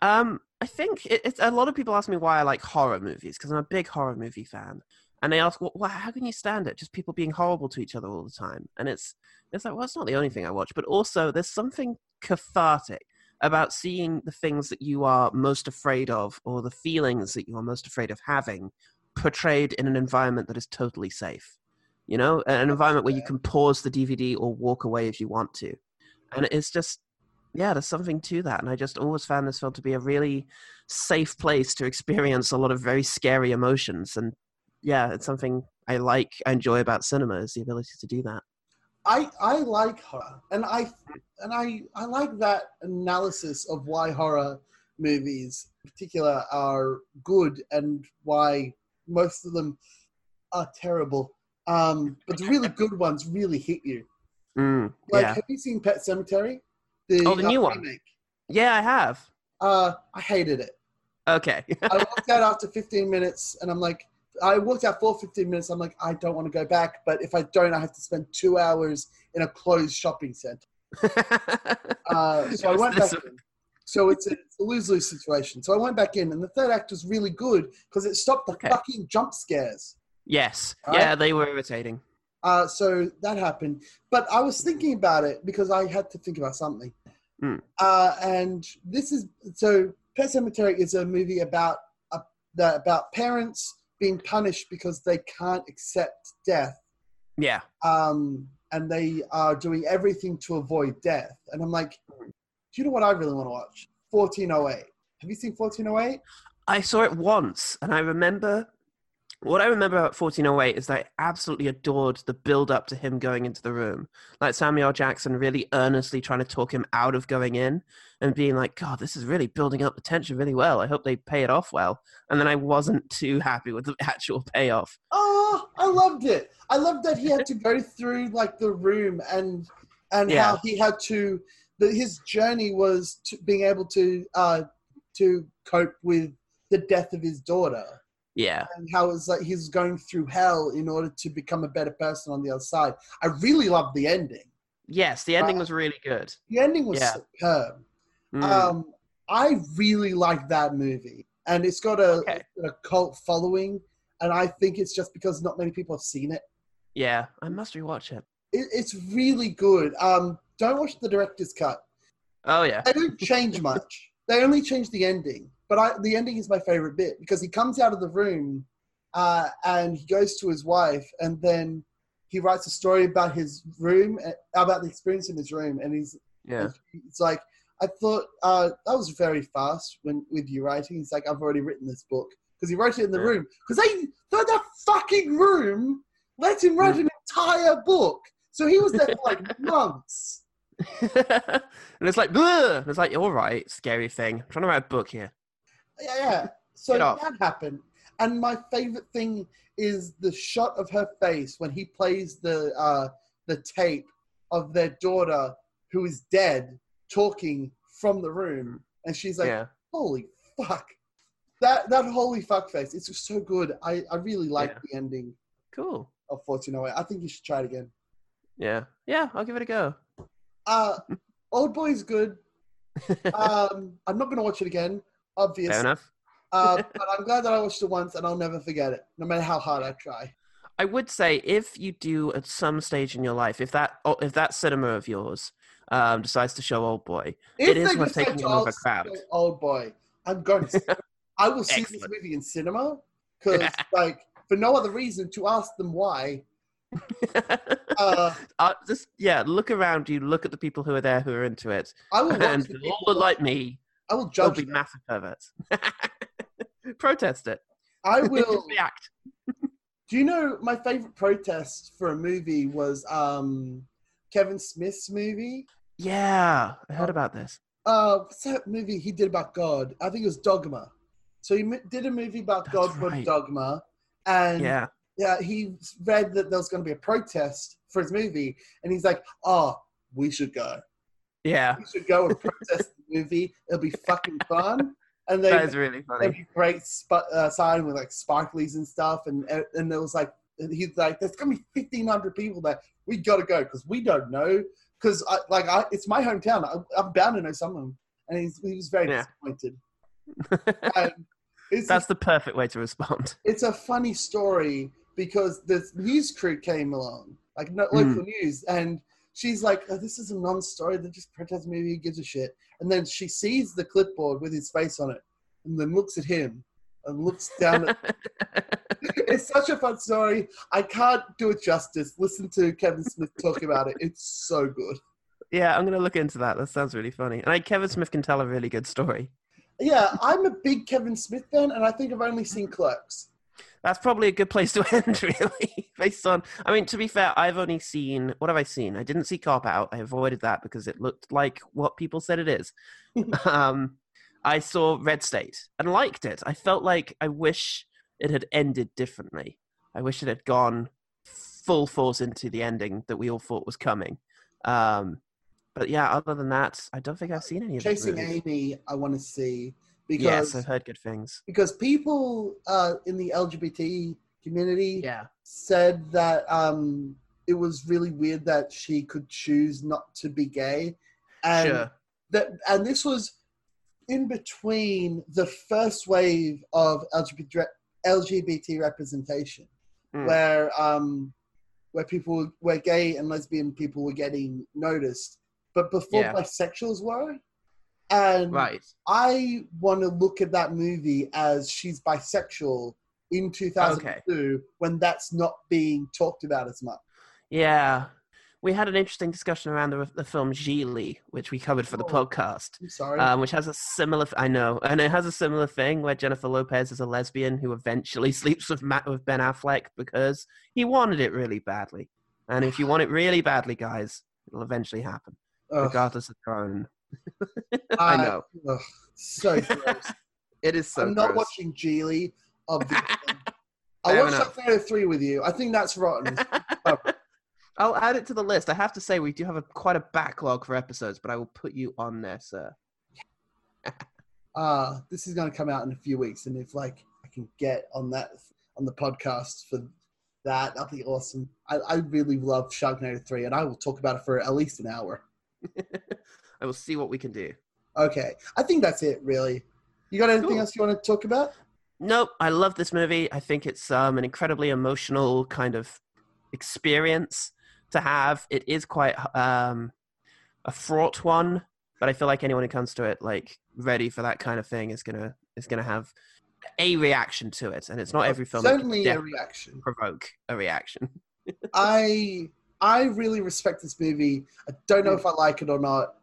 Um, I think it, it's a lot of people ask me why I like horror movies because I'm a big horror movie fan, and they ask, well, why, how can you stand it? Just people being horrible to each other all the time, and it's it's like, well, it's not the only thing I watch, but also there's something cathartic about seeing the things that you are most afraid of or the feelings that you are most afraid of having portrayed in an environment that is totally safe. You know, an environment where you can pause the DVD or walk away if you want to. And it's just, yeah, there's something to that. And I just always found this film to be a really safe place to experience a lot of very scary emotions. And yeah, it's something I like, I enjoy about cinema is the ability to do that. I I like horror, and I and I I like that analysis of why horror movies, in particular, are good and why most of them are terrible. Um, but the really good ones really hit you. Mm, Like, yeah. have you seen Pet Sematary? Oh, the new one. remake? Yeah, I have. Uh, I hated it. Okay. I walked out after 15 minutes, and I'm like, I walked out for 15 minutes. I'm like, I don't want to go back, but if I don't, I have to spend two hours in a closed shopping center. Uh, so I went this back in. So it's a, it's a lose lose situation. So I went back in, and the third act was really good because it stopped the Okay. fucking jump scares. Yes. Yeah, they were irritating. Uh, so that happened. But I was thinking about it because I had to think about something. Hmm. Uh, and this is so Pet Sematary is a movie about uh, the, about parents being punished because they can't accept death. Yeah. um, and they are doing everything to avoid death. And I'm like, do you know what I really want to watch? 1408. Have you seen 1408? I saw it once, and I remember what I remember about 1408 is that I absolutely adored the build up to him going into the room. Like Samuel Jackson really earnestly trying to talk him out of going in and being like, God, this is really building up the tension really well. I hope they pay it off well. And then I wasn't too happy with the actual payoff. Oh, I loved it. I loved that he had to go through like the room and and Yeah. how he had to. That his journey was to being able to uh, to cope with the death of his daughter. Yeah. and how it's like he's going through hell in order to become a better person on the other side. I really loved the ending. Yes, the ending Uh, was really good. The ending was Yeah. superb. Mm. Um, I really like that movie, and it's got a, Okay. a cult following, and I think it's just because not many people have seen it. yeah, I must rewatch it. it it's really good. Um, don't watch the director's cut. Oh, yeah. They don't change much. They only change the ending, but I, the ending is my favorite bit because he comes out of the room, uh, and he goes to his wife, and then he writes a story about his room, uh, about the experience in his room, and he's Yeah. it's like I thought uh, that was very fast when with you writing. He's like, I've already written this book because he wrote it in the Yeah. room because they that, that fucking room let him write Mm. an entire book. So he was there for like months. and it's like, "Bleh!" It's like, all right, scary thing. I'm trying to write a book here. Yeah, yeah. So that happened, and my favorite thing is the shot of her face when he plays the uh, the tape of their daughter who is dead talking from the room, and she's like, yeah. holy fuck that that holy fuck face it's just so good i i really like Yeah. the ending Cool. of 1408 i think you should try it again Yeah. Yeah, I'll give it a go. uh old boy's good um i'm not gonna watch it again Fair obviously enough. uh, but i'm glad that i watched it once and i'll never forget it no matter how hard i try I would say if you do at some stage in your life, if that oh, if that cinema of yours um, decides to show Old Boy, If it is worth taking with a crowd. Old boy, I'm going to. See. I will see this movie in cinema because, like, for no other reason to ask them why. Uh, uh, just yeah, look around you. Look at the people who are there who are into it, I will and all like me. I will judge. They'll be massive perverts. Protest it. I will. react. Do you know my favorite protest for a movie was um Kevin Smith's movie? Yeah, I heard Oh. about this. Uh, what's that movie he did about God? I think it was Dogma. So he m- did a movie about That's God called right. Dogma, and Yeah, yeah, he read that there was going to be a protest for his movie, and he's like, "Oh, we should go. yeah, We should go and protest movie. It'll be fucking fun." And they that is really funny. be great sp- uh, sign with like sparklies and stuff, and and it was like he's like, "There's gonna be fifteen hundred people there. We gotta go because we don't know because I, like I, it's my hometown. I, I'm bound to know someone." And he's, he was very Yeah. disappointed. It's That's the perfect way to respond. it's a funny story because the news crew came along, like no, Mm. local news, and she's like, oh, "This is a non-story. They're just protest movie. Who gives a shit?" And then she sees the clipboard with his face on it, and then looks at him and looks down. at It's such a fun story. I can't do it justice. Listen to Kevin Smith talk about it. It's so good. yeah, I'm gonna look into that. That sounds really funny. And like, Kevin Smith can tell a really good story. Yeah, I'm a big Kevin Smith fan, and I think I've only seen Clerks. That's probably a good place to end, really. Based on, I mean, to be fair, I've only seen what have I seen? I didn't see Cop Out. I avoided that because it looked like what people said it is. um, I saw Red State and liked it. I felt like I wish it had ended differently. I wish it had gone full force into the ending that we all thought was coming. Um, but yeah, other than that, I don't think I've seen any of Chasing. Amy, I want to see because Yes, I've heard good things. because people uh, in the LGBT community Yeah, said that um, it was really weird that she could choose not to be gay, and sure. that and this was in between the first wave of LGBT, LGBT representation, Mm. where um, where people where gay and lesbian people were getting noticed, but before Yeah. bisexuals were, and Right. I want to look at that movie as she's bisexual in 2002 when that's not being talked about as much. Yeah. We had an interesting discussion around the, the film Gigli, which we covered for the Oh. podcast, I'm sorry. um, which has a similar. I know, and it has a similar thing where Jennifer Lopez is a lesbian who eventually sleeps with Matt with Ben Affleck because he wanted it really badly. And if you want it really badly, guys, it'll eventually happen, Ugh, regardless of their own. I know ugh, so gross. it is so. I'm not gross. watching Gigli. Obviously. I watched. Sharknado 3 with you. I think that's rotten. I'll add it to the list. I have to say we do have a quite a backlog for episodes, but I will put you on there, sir. uh, this is going to come out in a few weeks, and if like I can get on that on the podcast for that, that'd be awesome. I, I really love Sharknado 3, and I will talk about it for at least an hour. I will see what we can do. Okay, I think that's it. Really, you got anything Cool. else you want to talk about? Nope, I love this movie. I think it's um, an incredibly emotional kind of experience to have. It is quite um, a fraught one, but I feel like anyone who comes to it like ready for that kind of thing is gonna is gonna have a reaction to it, and it's not every film that can Certainly a reaction. provoke a reaction. I I really respect this movie. I don't know Hmm. if I like it or not.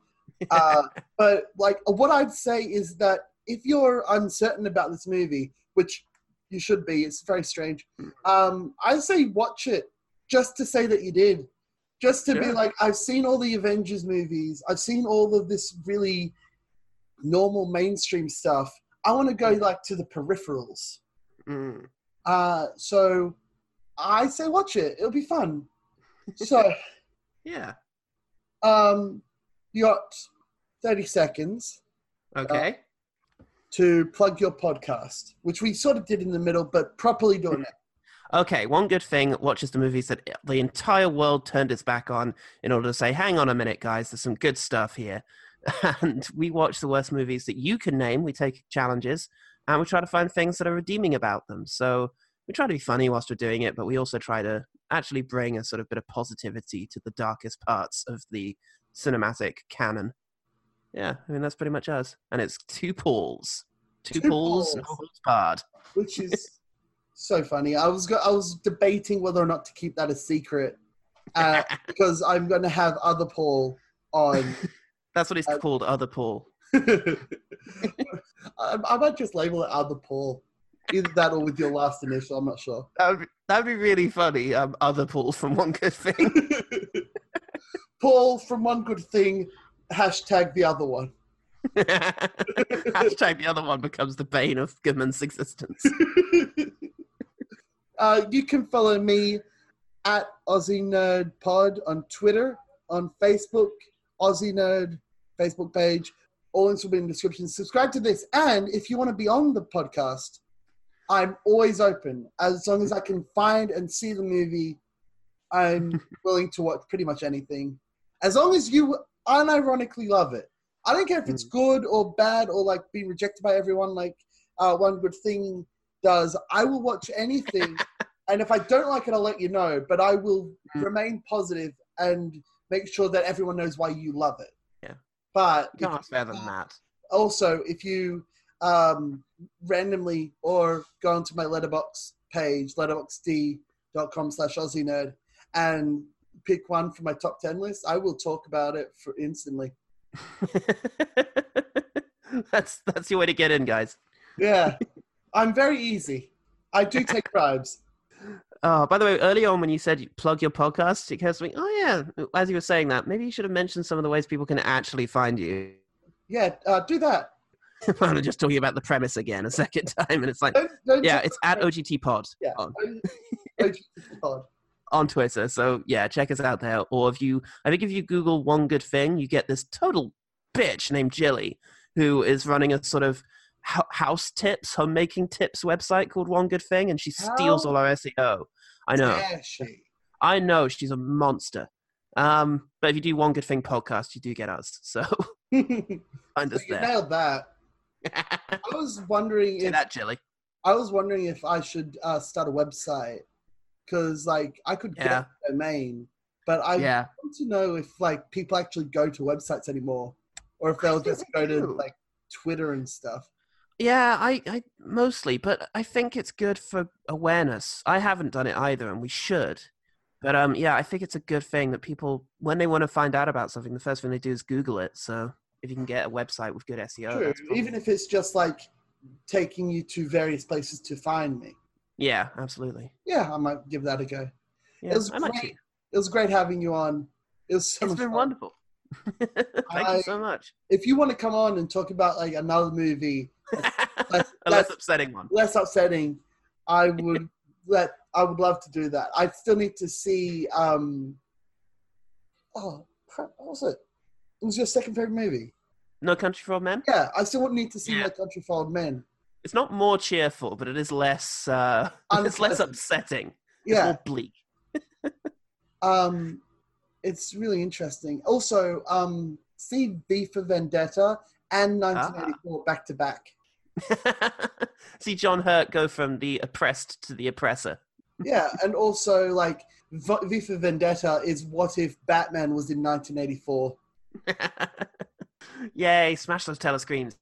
Uh, but like what I'd say is that if you're uncertain about this movie, which you should be, it's very strange. Um, I say watch it just to say that you did. Just to be like, I've seen all the Avengers movies. I've seen all of this really normal mainstream stuff. I want to go like to the peripherals. Mm. Uh, so I say watch it. It'll be fun. So Yeah. um, you got 30 seconds uh, Okay. to plug your podcast, which we sort of did in the middle, but properly doing it. Okay, one good thing watches the movies that the entire world turned its back on in order to say, hang on a minute, guys, there's some good stuff here. And we watch the worst movies that you can name. We take challenges and we try to find things that are redeeming about them. So we try to be funny whilst we're doing it, but we also try to actually bring a sort of bit of positivity to the darkest parts of the cinematic canon. Yeah, I mean that's pretty much us, and it's two Pauls, two, Two Pauls, no Pauls. holds barred. which is so funny. I was go- I was debating whether or not to keep that a secret uh, because I'm going to have other Paul on. That's what it's Uh, called, other Paul. I, I might just label it other Paul, either that or with your last initial. I'm not sure. That would be, that'd be really funny. Um, other Paul from One Good Thing. Paul from one good thing. Hashtag the other one. Hashtag the other one becomes the bane of Goodman's existence. uh, you can follow me at Aussie Nerd Pod on Twitter, on Facebook, Aussie Nerd Facebook page. All links will be in the description. Subscribe to this, and if you want to be on the podcast, I'm always open. As long as I can find and see the movie, I'm willing to watch pretty much anything. As long as you unironically love it. I don't care if it's good or bad or like being rejected by everyone, like uh, One Good Thing does. I will watch anything, and if I don't like it, I'll let you know. But I will Mm. remain positive and make sure that everyone knows why you love it. Yeah. But You can't better than that. also, if you um, randomly or go onto my Letterboxd page, letterboxd.com slash Aussie nerd, and pick one from my top 10 list, I will talk about it for instantly. that's that's your way to get in, guys. Yeah. I'm very easy. I do take bribes. Oh, by the way, early on when you said you plug your podcast, it occurs to me, oh yeah, as you were saying that, maybe you should have mentioned some of the ways people can actually find you. Yeah, uh, do that. I'm just talking about the premise again a second time, and it's like, Don't, don't yeah, it's at OGT Pod Yeah. on, OG pod. On Twitter. So yeah, check us out there. Or if you, I think if you Google one good thing, you get this total bitch named Jillee who is running a sort of house tips, homemaking tips website called One Good Thing, and she steals How all our SEO. I know. I know she's a monster. Um, but if you do one good thing podcast, you do get us. So find us there. nailed that. I was wondering Do if that, Jillee. I was wondering if I should uh, start a website because, like, I could get a domain, but I Yeah. want to know if like people actually go to websites anymore, or if they'll just go to like Twitter and stuff. Yeah, I, I mostly, but I think it's good for awareness. I haven't done it either, and we should. But um, yeah, I think it's a good thing that people, when they want to find out about something, the first thing they do is Google it. So if you can get a website with good SEO, True, even if it's just like taking you to various places to find me. Yeah, absolutely. Yeah, I might give that a go. Yeah, was I great. It was great having you on. It was so It's been fun. wonderful. Thank I- you so much. If you want to come on and talk about like another movie a less that's- upsetting one. less upsetting, I would let I would love to do that. I still need to see um oh crap, what was it? It was your second favorite movie. No Country for Old Men. Yeah, I still would need to see Yeah. My Country for Old Men. It's not more cheerful, but it is less. Uh, it's less upsetting. It's Yeah, more bleak. um, it's really interesting. Also, um, see V for Vendetta and 1984 back to back. See John Hurt go from the oppressed to the oppressor. Yeah, and also like V for Vendetta is what if Batman was in 1984. Yay! Smash those telescreens.